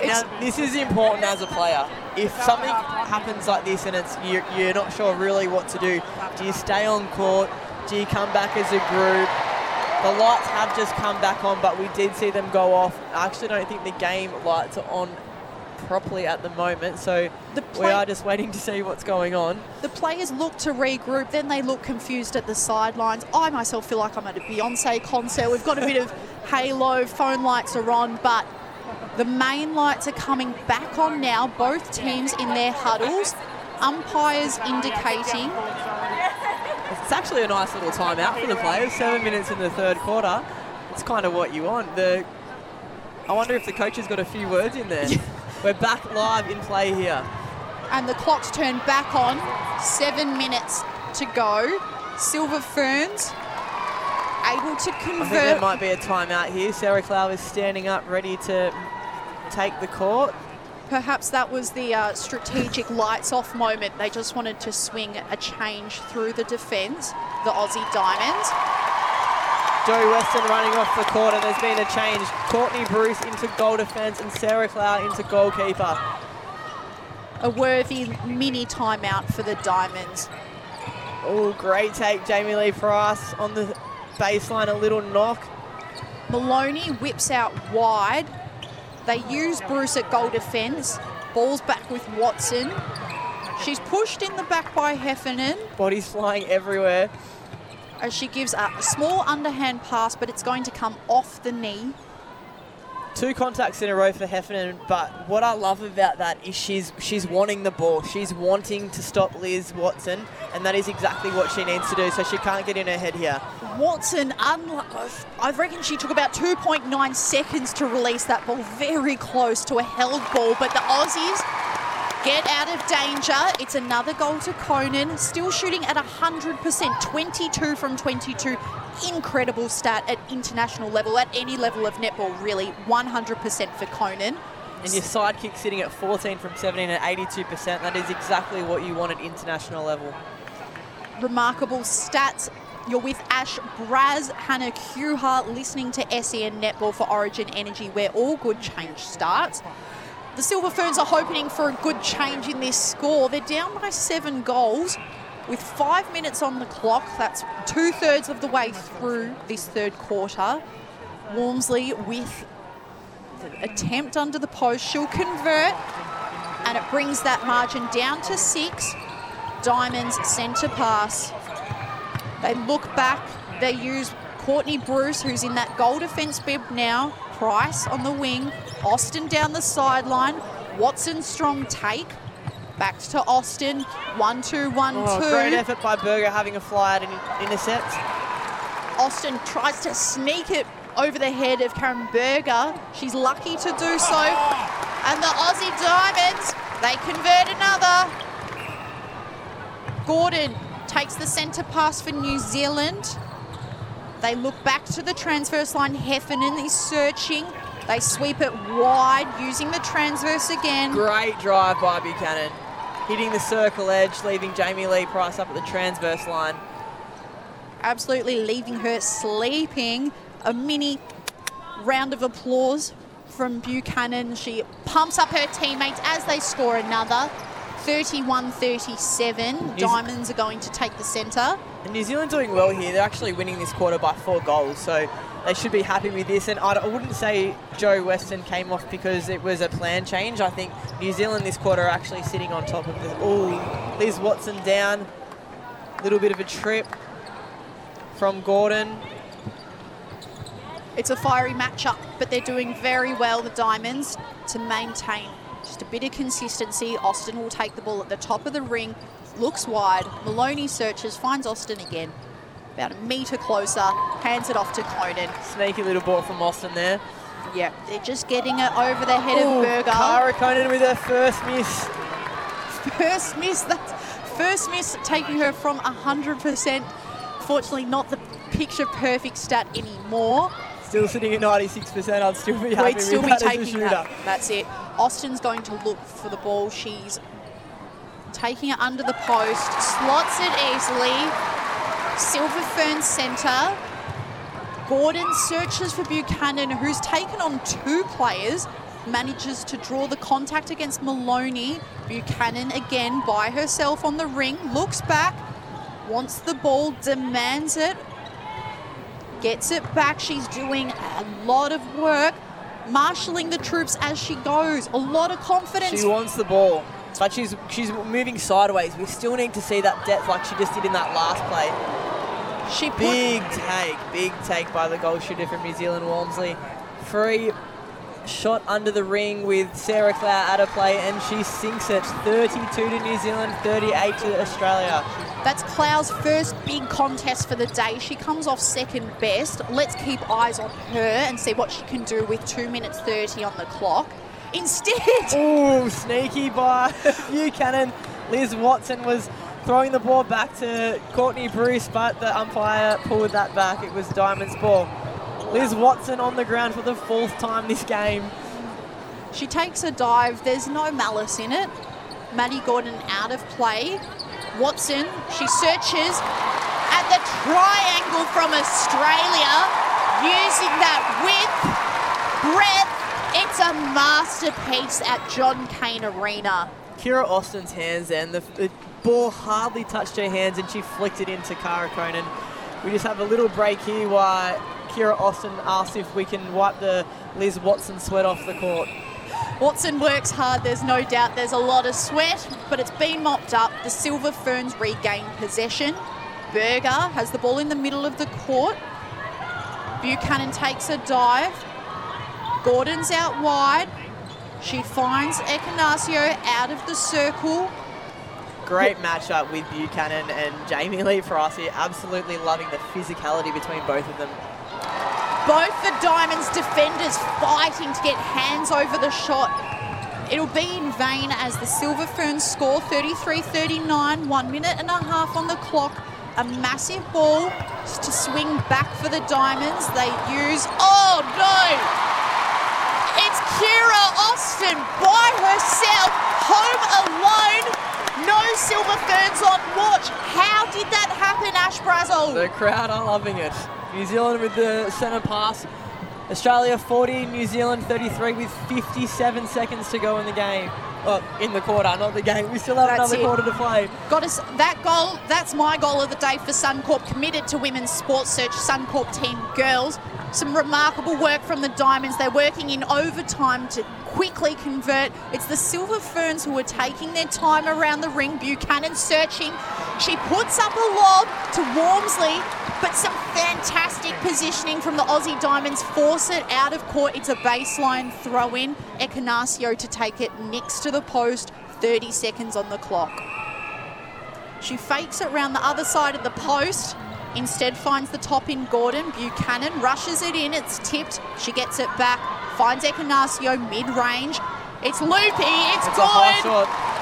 Now, this is important as a player. If something happens like this and it's you're, you're not sure really what to do, do you stay on court? Do you come back as a group? The lights have just come back on, but we did see them go off. I actually don't think the game lights are on properly at the moment. So The we are just waiting to see what's going on. The players look to regroup, then they look confused at the sidelines. I myself feel like I'm at a Beyonce concert. We've got a bit of [laughs] halo, phone lights are on, but the main lights are coming back on now. Both teams in their huddles. Umpires indicating It's actually a nice little timeout for the players. Seven minutes in the third quarter. It's kind of what you want. The I wonder if the coach has got a few words in there. [laughs] We're back live in play here. and the clock's turned back on. Seven minutes to go. Silver Ferns able to convert. I think there might be a timeout here. Sarah Klau is standing up, ready to take the court. Perhaps that was the uh, strategic lights off moment. They just wanted to swing a change through the defence, the Aussie Diamonds. Joey Weston running off the court, and there's been a change. Courtney Bruce into goal defence and Sarah Klau into goalkeeper. A worthy mini timeout for the Diamonds. Oh, great take, Jamie Lee Price on the baseline, a little knock. Moloney whips out wide. They use Bruce at goal defence. Ball's back with Watson. She's pushed in the back by Heffernan Bodies flying everywhere. as she gives a small underhand pass, but it's going to come off the knee. Two contacts in a row for Heffernan, but what I love about that is she's she's wanting the ball. She's wanting to stop Liz Watson, and that is exactly what she needs to do. So she can't get in her head here. Watson, unlo- I reckon she took about 2.9 seconds to release that ball, very close to a held ball, but the Aussies get out of danger. It's another goal to Koenen, still shooting at 100%, 22 from 22. Incredible stat at international level, at any level of netball, really. 100% for Koenen. And your sidekick sitting at 14 from 17 at 82%. That is exactly what you want at international level. remarkable stats. You're with Ash Braz, Hannah Kuha, listening to SEN Netball for Origin Energy, where all good change starts. The Silver Ferns are hoping for a good change in this score. They're down by seven goals with five minutes on the clock. That's two thirds of the way through this third quarter. Walmsley with the attempt under the post. She'll convert, and it brings that margin down to six. Diamonds centre pass. They look back. They use Courtney Bruce, who's in that goal defence bib now. Price on the wing. Austin down the sideline. Watson strong take. Back to Austin. One two one oh, two. Oh, great effort by Burger having a fly out and intercept. Austin tries to sneak it over the head of Karin Burger. She's lucky to do so. And the Aussie Diamonds, they convert another. Gordon takes the centre pass for New Zealand. They look back to the transverse line. Heffernan is searching. They sweep it wide using the transverse again. Great drive by Buchanan. Hitting the circle edge, leaving Jamie Lee Price up at the transverse line. absolutely leaving her sleeping. A mini round of applause from Buchanan. She pumps up her teammates as they score another. 31 37. Diamonds are going to take the centre. New Zealand doing well here. They're actually winning this quarter by four goals, so they should be happy with this. And I wouldn't say Jo Weston came off because it was a plan change. I think New Zealand this quarter are actually sitting on top of the. Oh, Liz Watson down. Little bit of a trip from Gordon. It's a fiery matchup, but they're doing very well, the Diamonds, to maintain just a bit of consistency. Austin will take the ball at the top of the ring, looks wide. Moloney searches, finds Austin again. About a metre closer, hands it off to Koenen. Sneaky little ball from Austin there. Yeah, they're just getting it over the head Ooh, of Burger. Cara Koenen with her first miss. First miss, that's first miss taking her from 100%. Fortunately, not the picture perfect stat anymore. Still sitting at 96%. I'd still be happy We'd still be that as a taking shooter. that. That's it. Austin's going to look for the ball. She's taking it under the post, slots it easily. Silver Fern centre. Gordon searches for Buchanan, who's taken on two players, manages to draw the contact against Moloney. Buchanan again by herself on the ring, looks back, wants the ball, demands it, gets it back. She's doing a lot of work. marshalling the troops as she goes. A lot of confidence. She wants the ball, but she's she's moving sideways. We still need to see that depth like she just did in that last play. She put, Big take, big take by the goal shooter from New Zealand, Walmsley. Free shot under the ring with Sarah Klau out of play, and she sinks it 32 to New Zealand, 38 to Australia. That's Klau's first big contest for the day. She comes off second best. Let's keep eyes on her and see what she can do with 2 minutes 30 on the clock. Instead, [laughs] Ooh, sneaky by [laughs] Buchanan. Liz Watson was throwing the ball back to Courtney Bruce, but the umpire pulled that back. It was Diamond's ball. Liz Watson on the ground for the fourth time this game. she takes a dive. There's no malice in it. Maddy Gordon out of play. Watson, she searches at the triangle from Australia using that width, breadth. It's a masterpiece at John Cain Arena. Kiera Austin's hands and the, the ball hardly touched her hands and she flicked it into Cara Koenen. We just have a little break here while Kiera Austin asks if we can wipe the Liz Watson sweat off the court. Watson works hard, there's no doubt there's a lot of sweat, but it's been mopped up. The Silver Ferns regain possession. Burger has the ball in the middle of the court. Buchanan takes a dive. Gordon's out wide. She finds Ekenasio out of the circle. Great matchup with Buchanan and Jamie Lee here. Absolutely loving the physicality between both of them. Both the Diamonds defenders fighting to get hands over the shot. It'll be in vain as the Silver Ferns score 33-39, one minute and a half on the clock. A massive ball to swing back for the Diamonds. They use, oh no! Kiera Austin by herself, home alone. No Silver Ferns on watch. How did that happen, Ash Brazill? The crowd are loving it. New Zealand with the centre pass. Australia 40, New Zealand 33 with 57 seconds to go in the game. Oh, in the quarter, not the game. We still have That's another it. quarter to play. Got us that goal. That's my goal of the day for Suncorp. Committed to women's sports search Suncorp team girls. Some remarkable work from the Diamonds. They're working in overtime to quickly convert. It's the Silver Ferns who are taking their time around the ring. Buchanan searching. She puts up a lob to Walmsley, but some fantastic positioning from the Aussie Diamonds force it out of court. It's a baseline throw in. Ekenasio to take it next to the post. 30 seconds on the clock. She fakes it round the other side of the post. Instead, finds the top in Gordon. Buchanan rushes it in. It's tipped. She gets it back. Finds Ekenasio mid range. It's loopy. It's, It's good.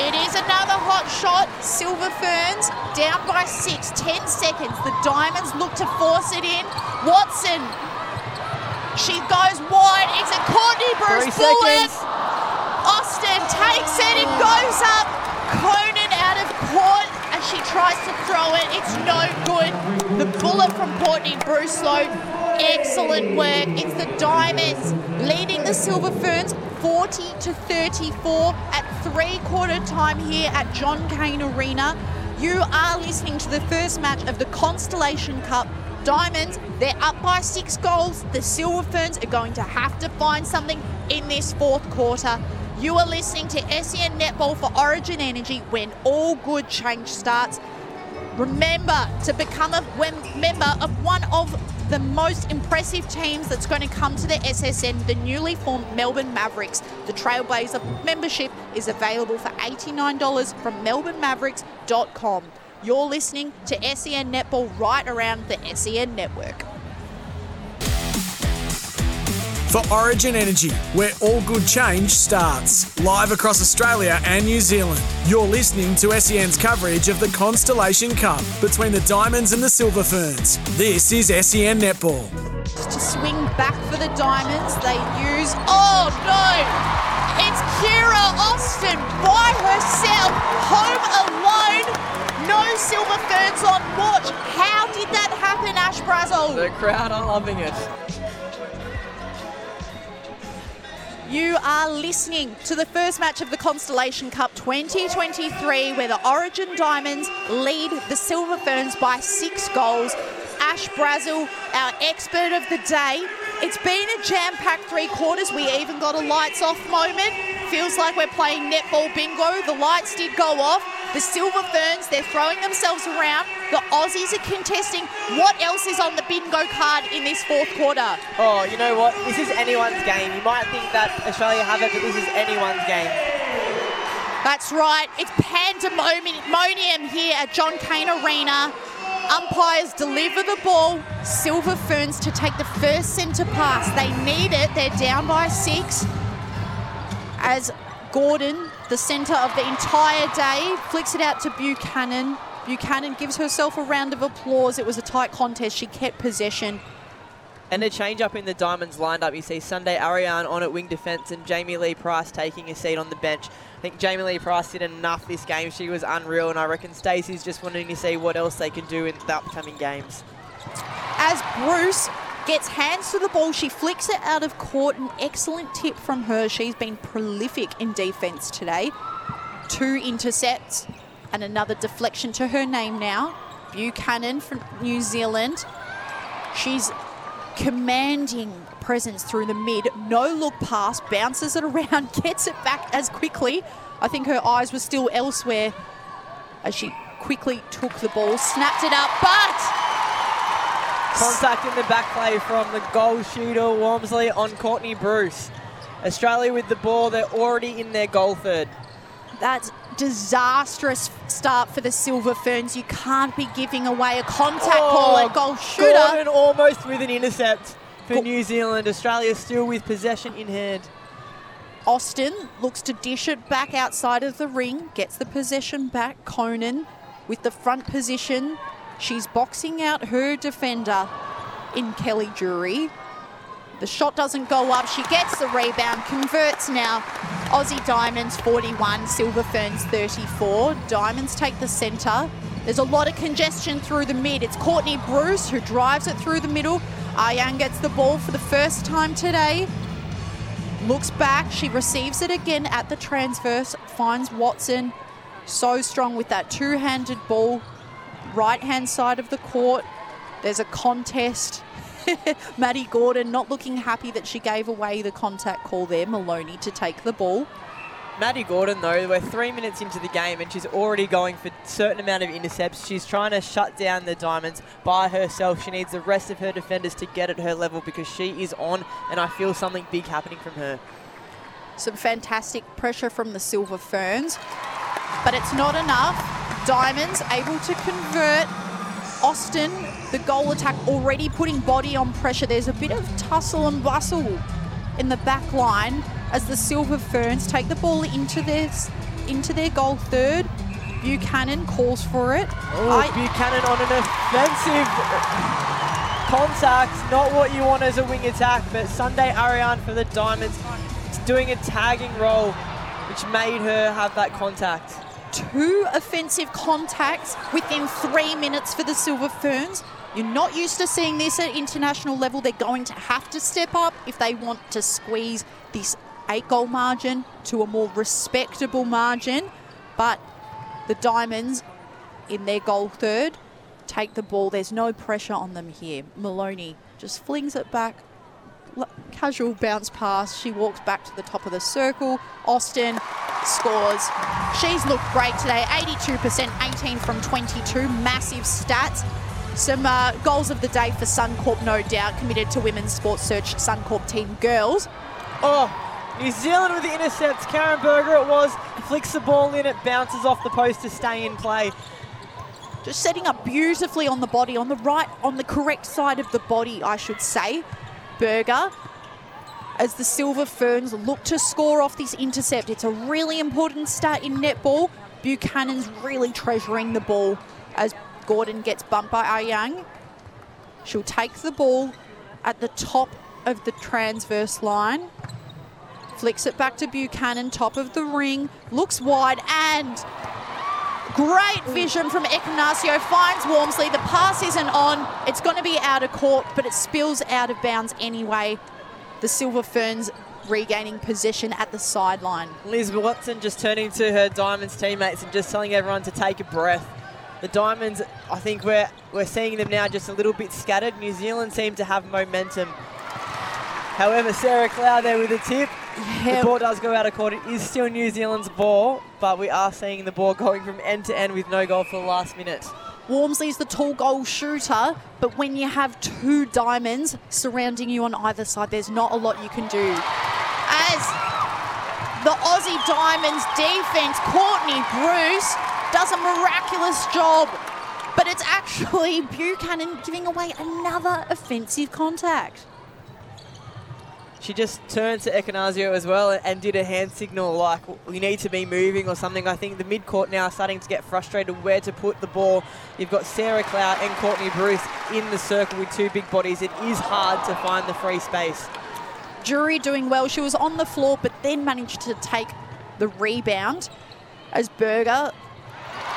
It is another hot shot. Silver Ferns down by six. Ten seconds. The Diamonds look to force it in. Watson. She goes wide. It's a Courtney Bruce bullet. Austin takes it, it goes up. Koenen out of court as she tries to throw it. It's no good. The bullet from Courtney Brucelow. Excellent work. It's the Diamonds leading the Silver Ferns 40 to 34 at three quarter time here at John Cain Arena. You are listening to the first match of the Constellation Cup. Diamonds, they're up by six goals. The Silver Ferns are going to have to find something in this fourth quarter. You are listening to SEN Netball for Origin Energy when all good change starts. Remember to become a member of one of the most impressive teams that's going to come to the SSN, the newly formed Melbourne Mavericks. The Trailblazer membership is available for $89 from melbournemavericks.com. You're listening to SEN Netball right around the SEN network. For Origin Energy, where all good change starts. Live across Australia and New Zealand. You're listening to SEN's coverage of the Constellation Cup between the Diamonds and the Silver Ferns. This is SEN Netball. to swing back for the Diamonds. They use. Oh no! It's Kiera Austin by herself, home alone. No Silver Ferns on watch. How did that happen, Ash Brazill? The crowd are loving it. You are listening to the first match of the Constellation Cup 2023, where the Origin Diamonds lead the Silver Ferns by six goals. Ash Brazill, our expert of the day, It's been a jam-packed three quarters. We even got a lights off moment. Feels like we're playing netball bingo. The lights did go off. The Silver Ferns, they're throwing themselves around. The Aussies are contesting. What else is on the bingo card in this fourth quarter? Oh, you know what? This is anyone's game. You might think that Australia have it, but this is anyone's game. That's right. It's pandemonium here at John Cain Arena. Umpires deliver the ball. Silver Ferns to take the first centre pass. They need it. They're down by six. As Gordon, the centre of the entire day, flicks it out to Buchanan. Buchanan gives herself a round of applause. It was a tight contest. She kept possession. And a change up in the Diamonds lineup. You see Sunday Aryang on at wing defence and Jamie Lee Price taking a seat on the bench. I think Jamie Lee Price did enough this game. She was unreal, and I reckon Stacey's just wanting to see what else they can do in the upcoming games. As Bruce gets hands to the ball, she flicks it out of court. An excellent tip from her. She's been prolific in defence today. Two intercepts and another deflection to her name now. Buchanan from New Zealand. She's commanding presence through the mid. No look pass, bounces it around, [laughs] gets it back as quickly. I think her eyes were still elsewhere as she quickly took the ball, snapped it up, but Contact in the back play from the goal shooter Walmsley on Courtney Bruce. Australia with the ball, they're already in their goal third. That's disastrous start for the Silver Ferns. You can't be giving away a contact Oh, call at goal shooter. Gordon almost with an intercept for Go- New Zealand. Australia still with possession in hand. Austin looks to dish it back outside of the ring, gets the possession back. Koenen with the front position. She's boxing out her defender in Kelly Jury. The shot doesn't go up. She gets the rebound, converts now. Aussie Diamonds 41, Silver Ferns 34. Diamonds take the centre. There's a lot of congestion through the mid. It's Courtney Bruce who drives it through the middle. Aryang gets the ball for the first time today. Looks back. She receives it again at the transverse. Finds Watson. So strong with that two handed ball. Right hand side of the court. There's a contest. [laughs] Maddy Gordon not looking happy that she gave away the contact call there. Moloney to take the ball. Maddy Gordon, though, we're three minutes into the game and she's already going for a certain amount of intercepts. She's trying to shut down the Diamonds by herself. She needs the rest of her defenders to get at her level because she is on, and I feel something big happening from her. Some fantastic pressure from the Silver Ferns, but it's not enough. Diamonds able to convert. Austin, the goal attack already putting body on pressure. There's a bit of tussle and bustle in the back line as the Silver Ferns take the ball into their into their goal third. Buchanan calls for it. Oh, I- Buchanan on an offensive contact. Not what you want as a wing attack, but Sunday Aryang for the Diamonds is doing a tagging role, which made her have that contact. two offensive contacts within three minutes for the Silver Ferns. You're not used to seeing this at international level. They're going to have to step up if they want to squeeze this eight goal margin to a more respectable margin. But the Diamonds in their goal third take the ball. There's no pressure on them here. Moloney just flings it back. Casual bounce pass. She walks back to the top of the circle. Austin scores. She's looked great today. 82%, 18 from 22. Massive stats. Some uh, goals of the day for Suncorp, no doubt. Committed to Women's Sports Search Suncorp Team Girls. Oh, New Zealand with the intercepts. Karin Burger it was. Flicks the ball in, it bounces off the post to stay in play. Just setting up beautifully on the body, on the right, on the correct side of the body, I should say. Burger, as the Silver Ferns look to score off this intercept. It's a really important start in netball. Buchanan's really treasuring the ball as Gordon gets bumped by ah Aryang. She'll take the ball at the top of the transverse line. Flicks it back to Buchanan, top of the ring, looks wide and Great vision from Ekenasio. Finds Walmsley. The pass isn't on. It's going to be out of court, but it spills out of bounds anyway. The Silver Ferns regaining possession at the sideline. Liz Watson just turning to her Diamonds teammates and just telling everyone to take a breath. The Diamonds, I think we're we're seeing them now just a little bit scattered. New Zealand seem to have momentum. However, Sarah Klau there with a tip. The ball does go out of court. It is still New Zealand's ball, but we are seeing the ball going from end to end with no goal for the last minute. Walmsley's the tall goal shooter, but when you have two diamonds surrounding you on either side, there's not a lot you can do. As the Aussie Diamonds defense, Courtney Bruce does a miraculous job, but it's actually Buchanan giving away another offensive contact. She just turned to Ekenasio as well and did a hand signal like we need to be moving or something. I think the mid court now starting to get frustrated where to put the ball. You've got Sarah Klau and Courtney Bruce in the circle with two big bodies. It is hard to find the free space. Jury doing well. She was on the floor, but then managed to take the rebound as Burger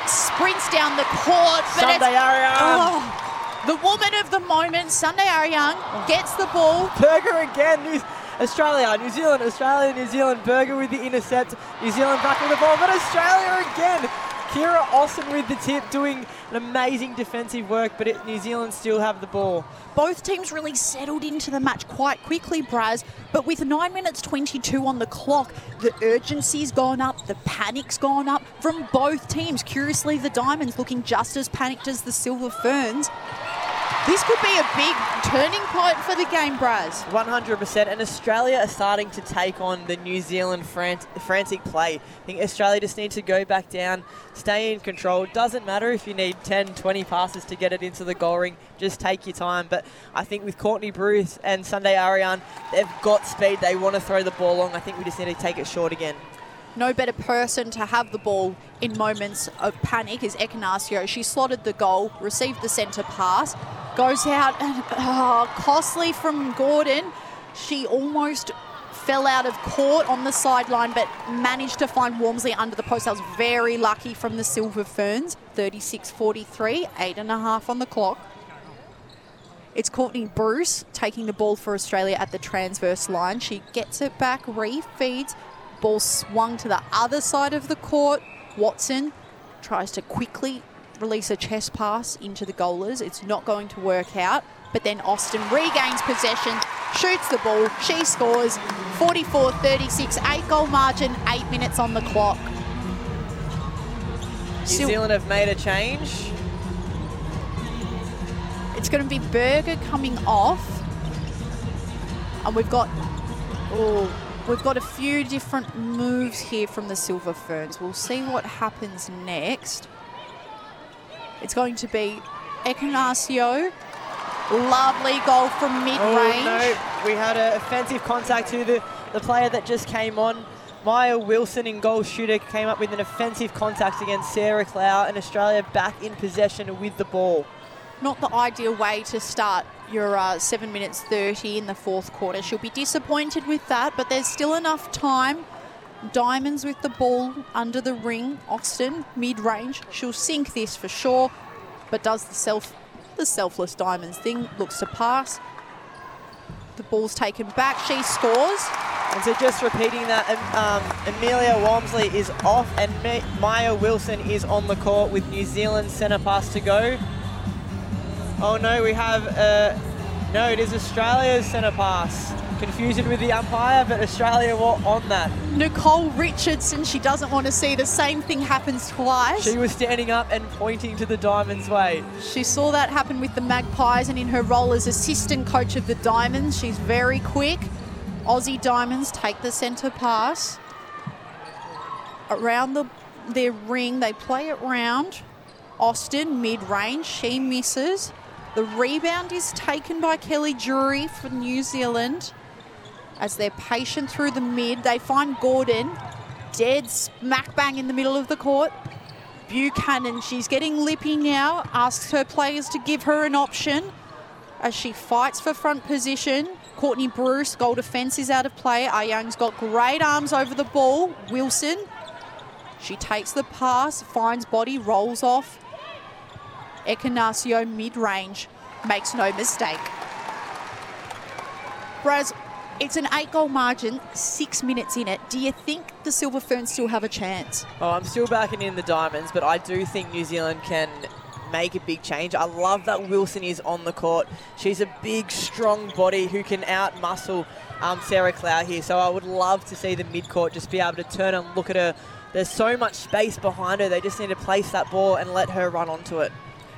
sprints down the court. But Sunday it's. Oh, the woman of the moment, Sunday Aryang, gets the ball. Burger again. New, Australia, New Zealand, Australia, New Zealand. Burger with the intercept. New Zealand back with the ball, but Australia again. Kiera Austin with the tip, doing an amazing defensive work, but it, New Zealand still have the ball. Both teams really settled into the match quite quickly, Braz. But with 9 minutes 22 on the clock, the urgency's gone up, the panic's gone up from both teams. Curiously, the Diamonds looking just as panicked as the Silver Ferns. This could be a big turning point for the game, Braz. 100%. And Australia are starting to take on the New Zealand fran- frantic play. I think Australia just needs to go back down, stay in control. Doesn't matter if you need 10, 20 passes to get it into the goal ring. Just take your time. But I think with Courtney Bruce and Sunday Aryang, they've got speed. They want to throw the ball long. I think we just need to take it short again. No better person to have the ball in moments of panic is Ekenasio. She slotted the goal, received the centre pass, goes out and oh, costly from Gordon. She almost fell out of court on the sideline, but managed to find Walmsley under the post. That was very lucky from the Silver Ferns. 36-43, eight and a half on the clock. It's Courtney Bruce taking the ball for Australia at the transverse line. She gets it back, refeeds, ball swung to the other side of the court. Watson tries to quickly release a chest pass into the goalers. It's not going to work out. But then Austin regains possession, shoots the ball, she scores 44 36, eight goal margin, eight minutes on the clock. New Still- Zealand have made a change. It's going to be Burger coming off. And we've got oh, we've got a few different moves here from the Silver Ferns. We'll see what happens next. It's going to be Ekenasio. Lovely goal from mid-range. Oh, no. We had an offensive contact to the, the player that just came on. Maia Wilson in goal shooter came up with an offensive contact against Sarah Klau and Australia back in possession with the ball. Not the ideal way to start your uh, 7 minutes 30 in the fourth quarter. She'll be disappointed with that, but there's still enough time. Diamonds with the ball under the ring. Austin, mid range. She'll sink this for sure, but does the self the selfless diamonds thing. Looks to pass. The ball's taken back. She scores. And so just repeating that, um, Amelia Walmsley is off and Maia Wilson is on the court with New Zealand centre pass to go. Oh no, we have, uh, no, it is Australia's centre pass. Confusion with the umpire, but Australia were on that. Nicole Richardson. She doesn't want to see the same thing happens twice. She was standing up and pointing to the Diamonds' way. She saw that happen with the Magpies, and in her role as assistant coach of the Diamonds, she's very quick. Aussie Diamonds take the centre pass around the their ring. They play it round. Austin mid range, she misses. The rebound is taken by Kelly Jury for New Zealand. As they're patient through the mid, they find Gordon dead smack bang in the middle of the court. Buchanan, she's getting lippy now, asks her players to give her an option as she fights for front position. Courtney Bruce, goal defence is out of play. Young's got great arms over the ball. Wilson, she takes the pass, finds body, rolls off. Ekenasio mid range, makes no mistake. Braz, it's an eight goal margin, six minutes in it. Do you think the Silver Ferns still have a chance? Oh, I'm still backing in the Diamonds, but I do think New Zealand can make a big change. I love that Wilson is on the court. She's a big, strong body who can out muscle um, Sarah Klau here. So I would love to see the mid court just be able to turn and look at her. There's so much space behind her. They just need to place that ball and let her run onto it.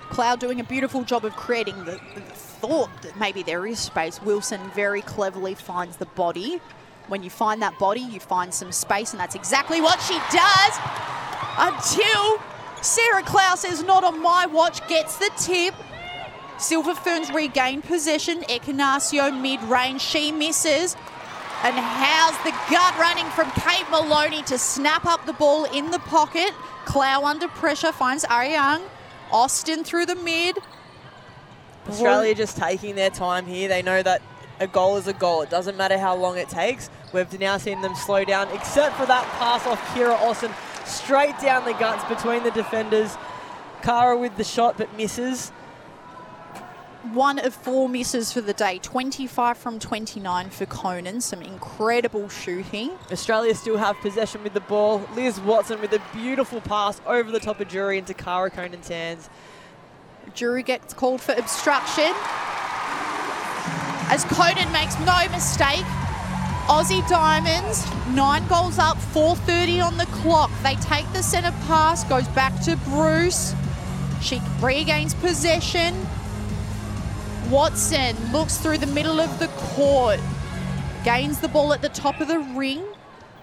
Klau doing a beautiful job of creating the, the thought that maybe there is space. Wilson very cleverly finds the body. When you find that body, you find some space, and that's exactly what she does until Sarah Klau says, Not on my watch, gets the tip. Silver Ferns regain possession. Ekenasio mid range, she misses. And how's the gut running from Kate Moloney to snap up the ball in the pocket? Klau under pressure finds Aryang. Austin through the mid. Australia just taking their time here. They know that a goal is a goal. It doesn't matter how long it takes. We've now seen them slow down, except for that pass off Kiera Austin, straight down the guts between the defenders. Cara with the shot, but misses. One of four misses for the day, 25 from 29 for Koenen. Some incredible shooting. Australia still have possession with the ball. Liz Watson with a beautiful pass over the top of Jury into Cara Koenen's hands. Jury gets called for obstruction. As Koenen makes no mistake, Aussie Diamonds, nine goals up, 4.30 on the clock. They take the centre pass, goes back to Bruce. She regains possession. Watson looks through the middle of the court, gains the ball at the top of the ring,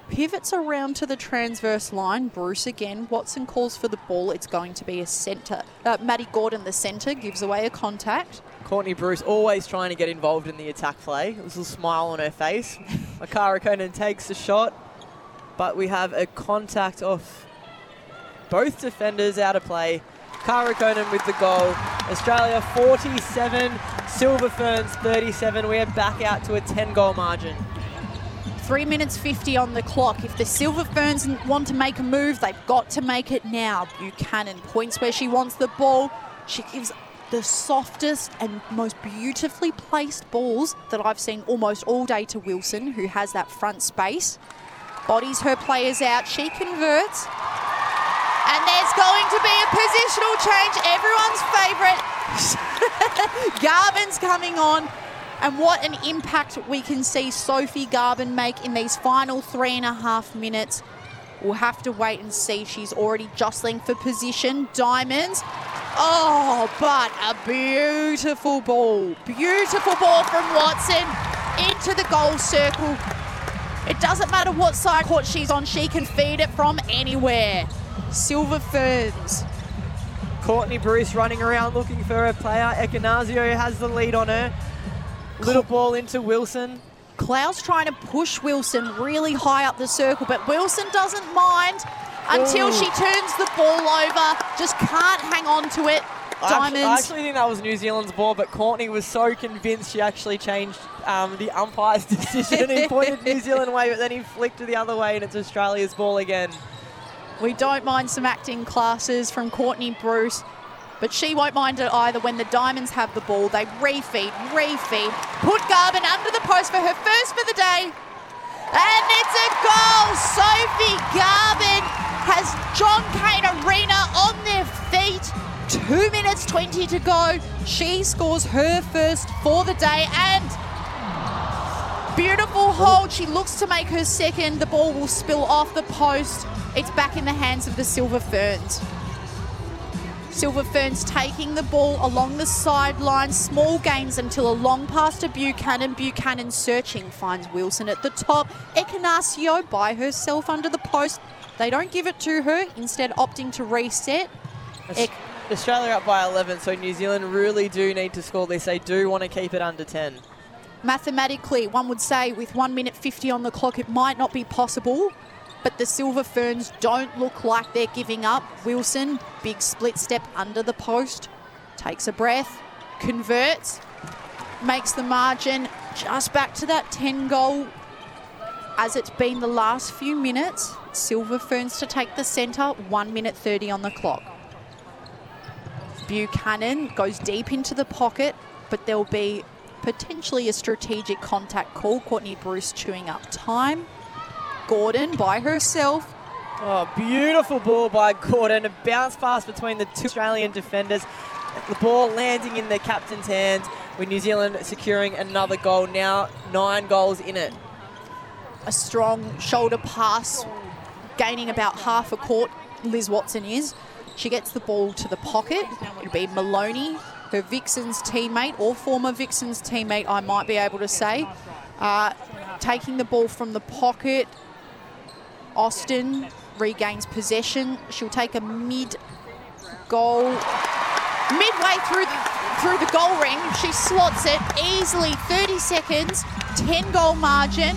pivots around to the transverse line. Bruce again. Watson calls for the ball. It's going to be a centre. Uh, Maddy Gordon, the centre, gives away a contact. Courtney Bruce always trying to get involved in the attack play. A little smile on her face. [laughs] Makara Koenen takes the shot, but we have a contact off both defenders out of play. Cara Koenen with the goal. Australia 47, Silver Ferns 37. We're back out to a 10 goal margin. Three minutes 50 on the clock. If the Silver Ferns want to make a move, they've got to make it now. Buchanan points where she wants the ball. She gives the softest and most beautifully placed balls that I've seen almost all day to Wilson, who has that front space. Bodies her players out. She converts. And there's going to be a positional change. Everyone's favourite. [laughs] Garbin's coming on. And what an impact we can see Sophie Garbin make in these final three and a half minutes. We'll have to wait and see. She's already jostling for position. Diamonds. Oh, but a beautiful ball. Beautiful ball from Watson into the goal circle. It doesn't matter what side court she's on, she can feed it from anywhere. Silver Ferns. Courtney Bruce running around looking for a player. Ekenasio has the lead on her. Little ball into Wilson. Klau's trying to push Wilson really high up the circle, but Wilson doesn't mind until Ooh. she turns the ball over. Just can't hang on to it. I actually, Diamonds. I actually think that was New Zealand's ball, but Courtney was so convinced she actually changed um, the umpire's [laughs] decision. he pointed New Zealand way, but then he flicked to the other way, and it's Australia's ball again. We don't mind some acting classes from Courtney Bruce, but she won't mind it either when the Diamonds have the ball. They refeed, refeed, put Garbin under the post for her first for the day. And it's a goal! Sophie Garbin has John Cain Arena on their feet. Two minutes 20 to go. She scores her first for the day and Beautiful hold. She looks to make her second. The ball will spill off the post. It's back in the hands of the Silver Ferns. Silver Ferns taking the ball along the sideline. Small gains until a long pass to Buchanan. Buchanan searching finds Wilson at the top. Ekenasio by herself under the post. They don't give it to her, instead opting to reset. Australia up by 11, so New Zealand really do need to score this. They do want to keep it under 10. Mathematically, one would say with 1 minute 50 on the clock, it might not be possible. But the Silver Ferns don't look like they're giving up. Wilson, big split step under the post, takes a breath, converts, makes the margin just back to that 10 goal as it's been the last few minutes. Silver Ferns to take the centre, 1 minute 30 on the clock. Buchanan goes deep into the pocket, but there'll be potentially a strategic contact call. Courtney Bruce chewing up time. Gordon by herself Oh, beautiful ball by Gordon. A bounce pass between the two Australian defenders. The ball landing in the captain's hands with New Zealand securing another goal. Now nine goals in it. A strong shoulder pass, gaining about half a court. Liz Watson is. She gets the ball to the pocket. It'll be Moloney, her Vixens teammate or former Vixens teammate, I might be able to say. Uh, taking the ball from the pocket. Austin regains possession. She'll take a mid goal. Midway through the, through the goal ring, she slots it easily. 30 seconds, 10 goal margin.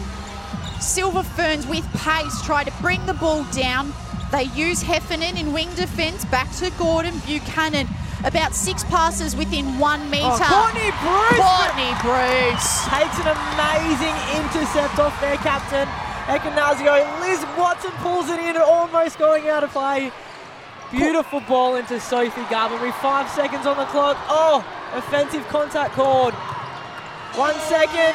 Silver Ferns with pace try to bring the ball down. They use Heffernan in wing defence. Back to Gordon Buchanan. About six passes within one metre. Oh, Courtney Bruce Courtney Bruce. takes an amazing intercept off their captain, Ekenasio. Liz Watson pulls it in, almost going out of play. Beautiful ball into Sophie with five seconds on the clock. Oh, offensive contact called. One second.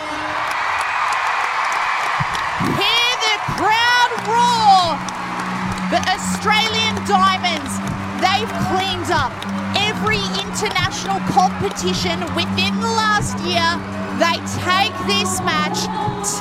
Hear the crowd roar. The Australian Diamonds, they've cleaned up every international competition within the last year. They take this match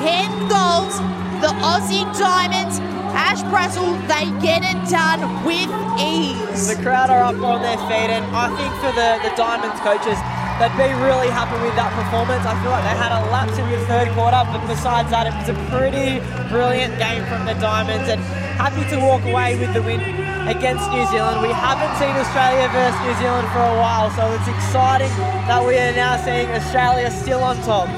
10 goals. The Aussie Diamonds, Ash Brazill, they get it done with ease. The crowd are up on their feet, and I think for the, the Diamonds coaches, they'd be really happy with that performance. I feel like they had a lapse in the third quarter, but besides that, it was a pretty brilliant game from the Diamonds, and happy to walk away with the win against New Zealand. We haven't seen Australia versus New Zealand for a while, so it's exciting that we are now seeing Australia still on top.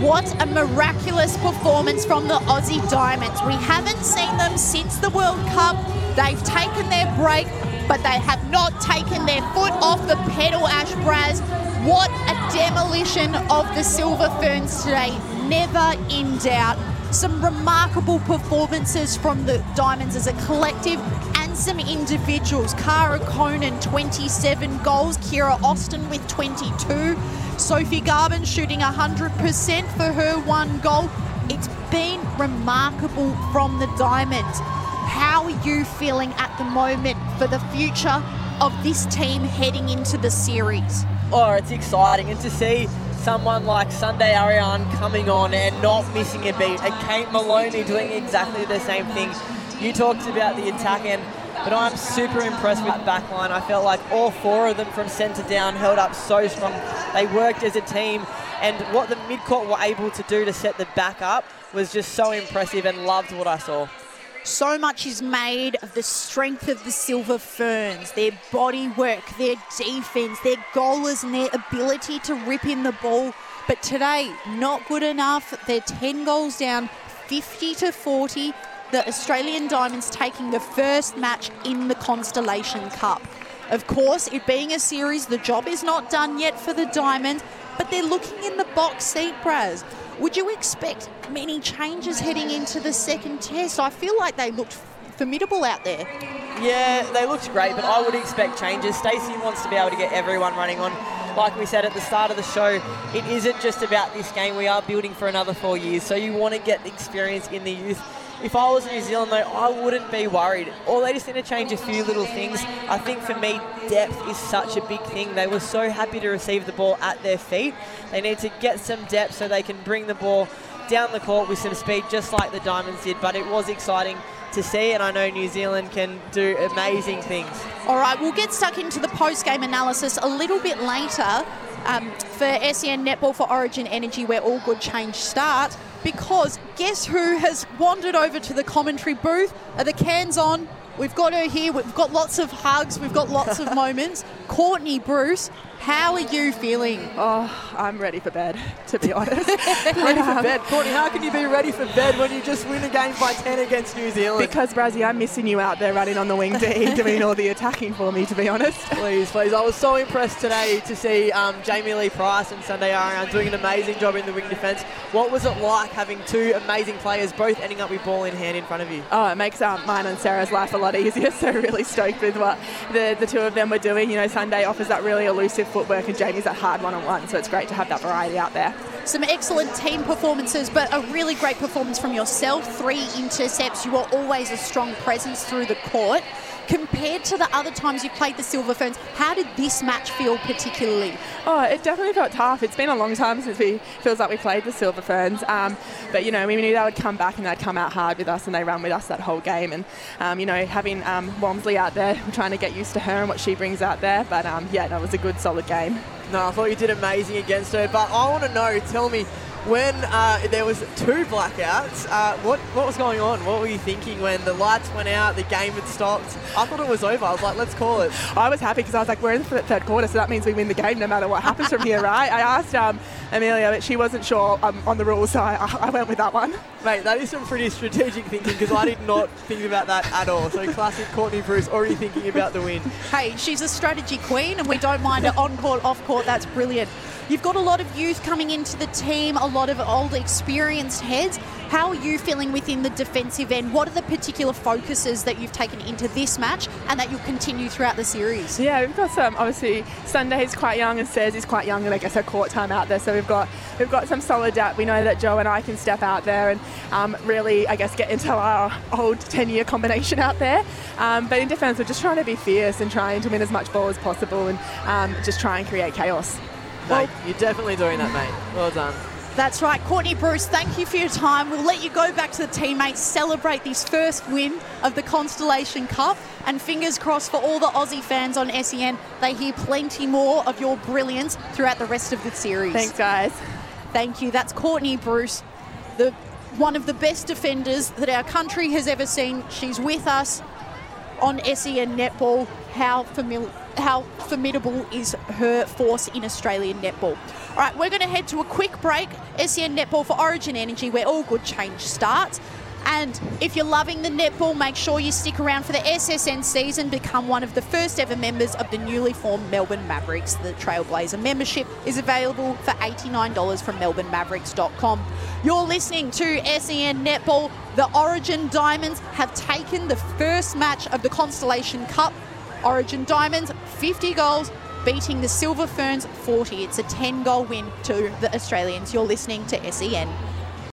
What a miraculous performance from the Aussie Diamonds. We haven't seen them since the World Cup. They've taken their break, but they have not taken their foot off the pedal, Ash Braz. What a demolition of the Silver Ferns today. Never in doubt. Some remarkable performances from the Diamonds as a collective and some individuals. Cara Koenen, 27 goals. Kiera Austin with 22. Sophie Garbin shooting 100% for her one goal. It's been remarkable from the Diamonds. How are you feeling at the moment for the future of this team heading into the series? Oh, it's exciting. And to see someone like Sunday Aryang coming on and not missing a beat, and Kate Moloney doing exactly the same thing. You talked about the attack end, but I'm super impressed with that back line. I felt like all four of them from centre down held up so strong. They worked as a team, and what the midcourt were able to do to set the back up was just so impressive and loved what I saw. So much is made of the strength of the Silver Ferns, their body work, their defense, their goalers, and their ability to rip in the ball. But today, not good enough. They're 10 goals down, 50 to 40. The Australian Diamonds taking the first match in the Constellation Cup. Of course, it being a series, the job is not done yet for the Diamonds, but they're looking in the box seat, Braz. Would you expect many changes heading into the second test? I feel like they looked formidable out there. Yeah, they looked great, but I would expect changes. Stacey wants to be able to get everyone running on. Like we said at the start of the show, it isn't just about this game. We are building for another four years, so you want to get the experience in the youth. If I was New Zealand, though, I wouldn't be worried. Or they just need to change a few little things. I think for me, depth is such a big thing. They were so happy to receive the ball at their feet. They need to get some depth so they can bring the ball down the court with some speed, just like the Diamonds did. But it was exciting to see, and I know New Zealand can do amazing things. All right, we'll get stuck into the post game analysis a little bit later um, for SEN Netball for Origin Energy, where all good change starts. Because guess who has wandered over to the commentary booth? Are the cans on? We've got her here. We've got lots of hugs. We've got lots of [laughs] moments. Courtney Bruce, how are you feeling? Oh, I'm ready for bed, to be [laughs] honest. ready for bed. Courtney, how can you be ready for bed when you just win a game by 10 against New Zealand? Because, Brazzy, I'm missing you out there running on the wing D, doing all the attacking for me, to be honest. Please, please. I was so impressed today to see um, Jamie Lee Price and Sunday Aryang doing an amazing job in the wing defence. What was it like having two amazing players both ending up with ball in hand in front of you? Oh, it makes um, mine and Sarah's life a lot easier, [laughs] so really stoked with what the, the two of them were doing. You know, Sunday offers that really elusive footwork and Jamie's that hard one-on-one, so it's great to have that variety out there. some excellent team performances, but a really great performance from yourself. Three intercepts. You are always a strong presence through the court. Compared to the other times you played the Silver Ferns, how did this match feel particularly? Oh, it definitely felt tough. It's been a long time since we feels like we played the Silver Ferns, um, but you know we knew they would come back and they'd come out hard with us and they ran with us that whole game. And um, you know having um, Walmsley out there, we're trying to get used to her and what she brings out there. But um, yeah, that was a good solid game. No, I thought you did amazing against her, but I want to know. Tell me when uh, there was two blackouts, uh, what what was going on? What were you thinking when the lights went out, the game had stopped? I thought it was over. I was like, let's call it. I was happy because I was like, we're in the third quarter, so that means we win the game no matter what happens from here, right? I asked um, Amelia, but she wasn't sure um, on the rules, so I, I, went with that one. Mate, that is some pretty strategic thinking because I did not think about that at all. So classic Courtney Bruce already thinking about the win. Hey, she's a strategy queen, and we don't mind it on court, off court. That's brilliant. You've got a lot of youth coming into the team, a lot of old experienced heads. How are you feeling within the defensive end? What are the particular focuses that you've taken into this match and that you'll continue throughout the series? Yeah, we've got some. Obviously, Sunday's quite young and Says is quite young, and I guess her court time out there. So we've got we've got some solid depth. We know that Jo and I can step out there and um, really, I guess, get into our old 10-year combination out there. Um, but in defence, we're just trying to be fierce and trying to win as much ball as possible and um, just try and create chaos. Mate, you're definitely doing that, mate. Well done. That's right. Courtney Bruce, thank you for your time. We'll let you go back to the teammates, celebrate this first win of the Constellation Cup, and fingers crossed for all the Aussie fans on SEN. They hear plenty more of your brilliance throughout the rest of the series. Thanks, guys. Thank you. That's Courtney Bruce, the one of the best defenders that our country has ever seen. She's with us on SEN Netball. How familiar how formidable is her force in Australian netball. All right, we're going to head to a quick break. SEN Netball for Origin Energy, where all good change starts. And if you're loving the netball, make sure you stick around for the SSN season. Become one of the first ever members of the newly formed Melbourne Mavericks. The Trailblazer membership is available for $89 from melbournemavericks.com. You're listening to SEN Netball. The Origin Diamonds have taken the first match of the Constellation Cup Origin Diamonds, 50 goals, beating the Silver Ferns 40. It's a 10 goal win to the Australians. You're listening to SEN.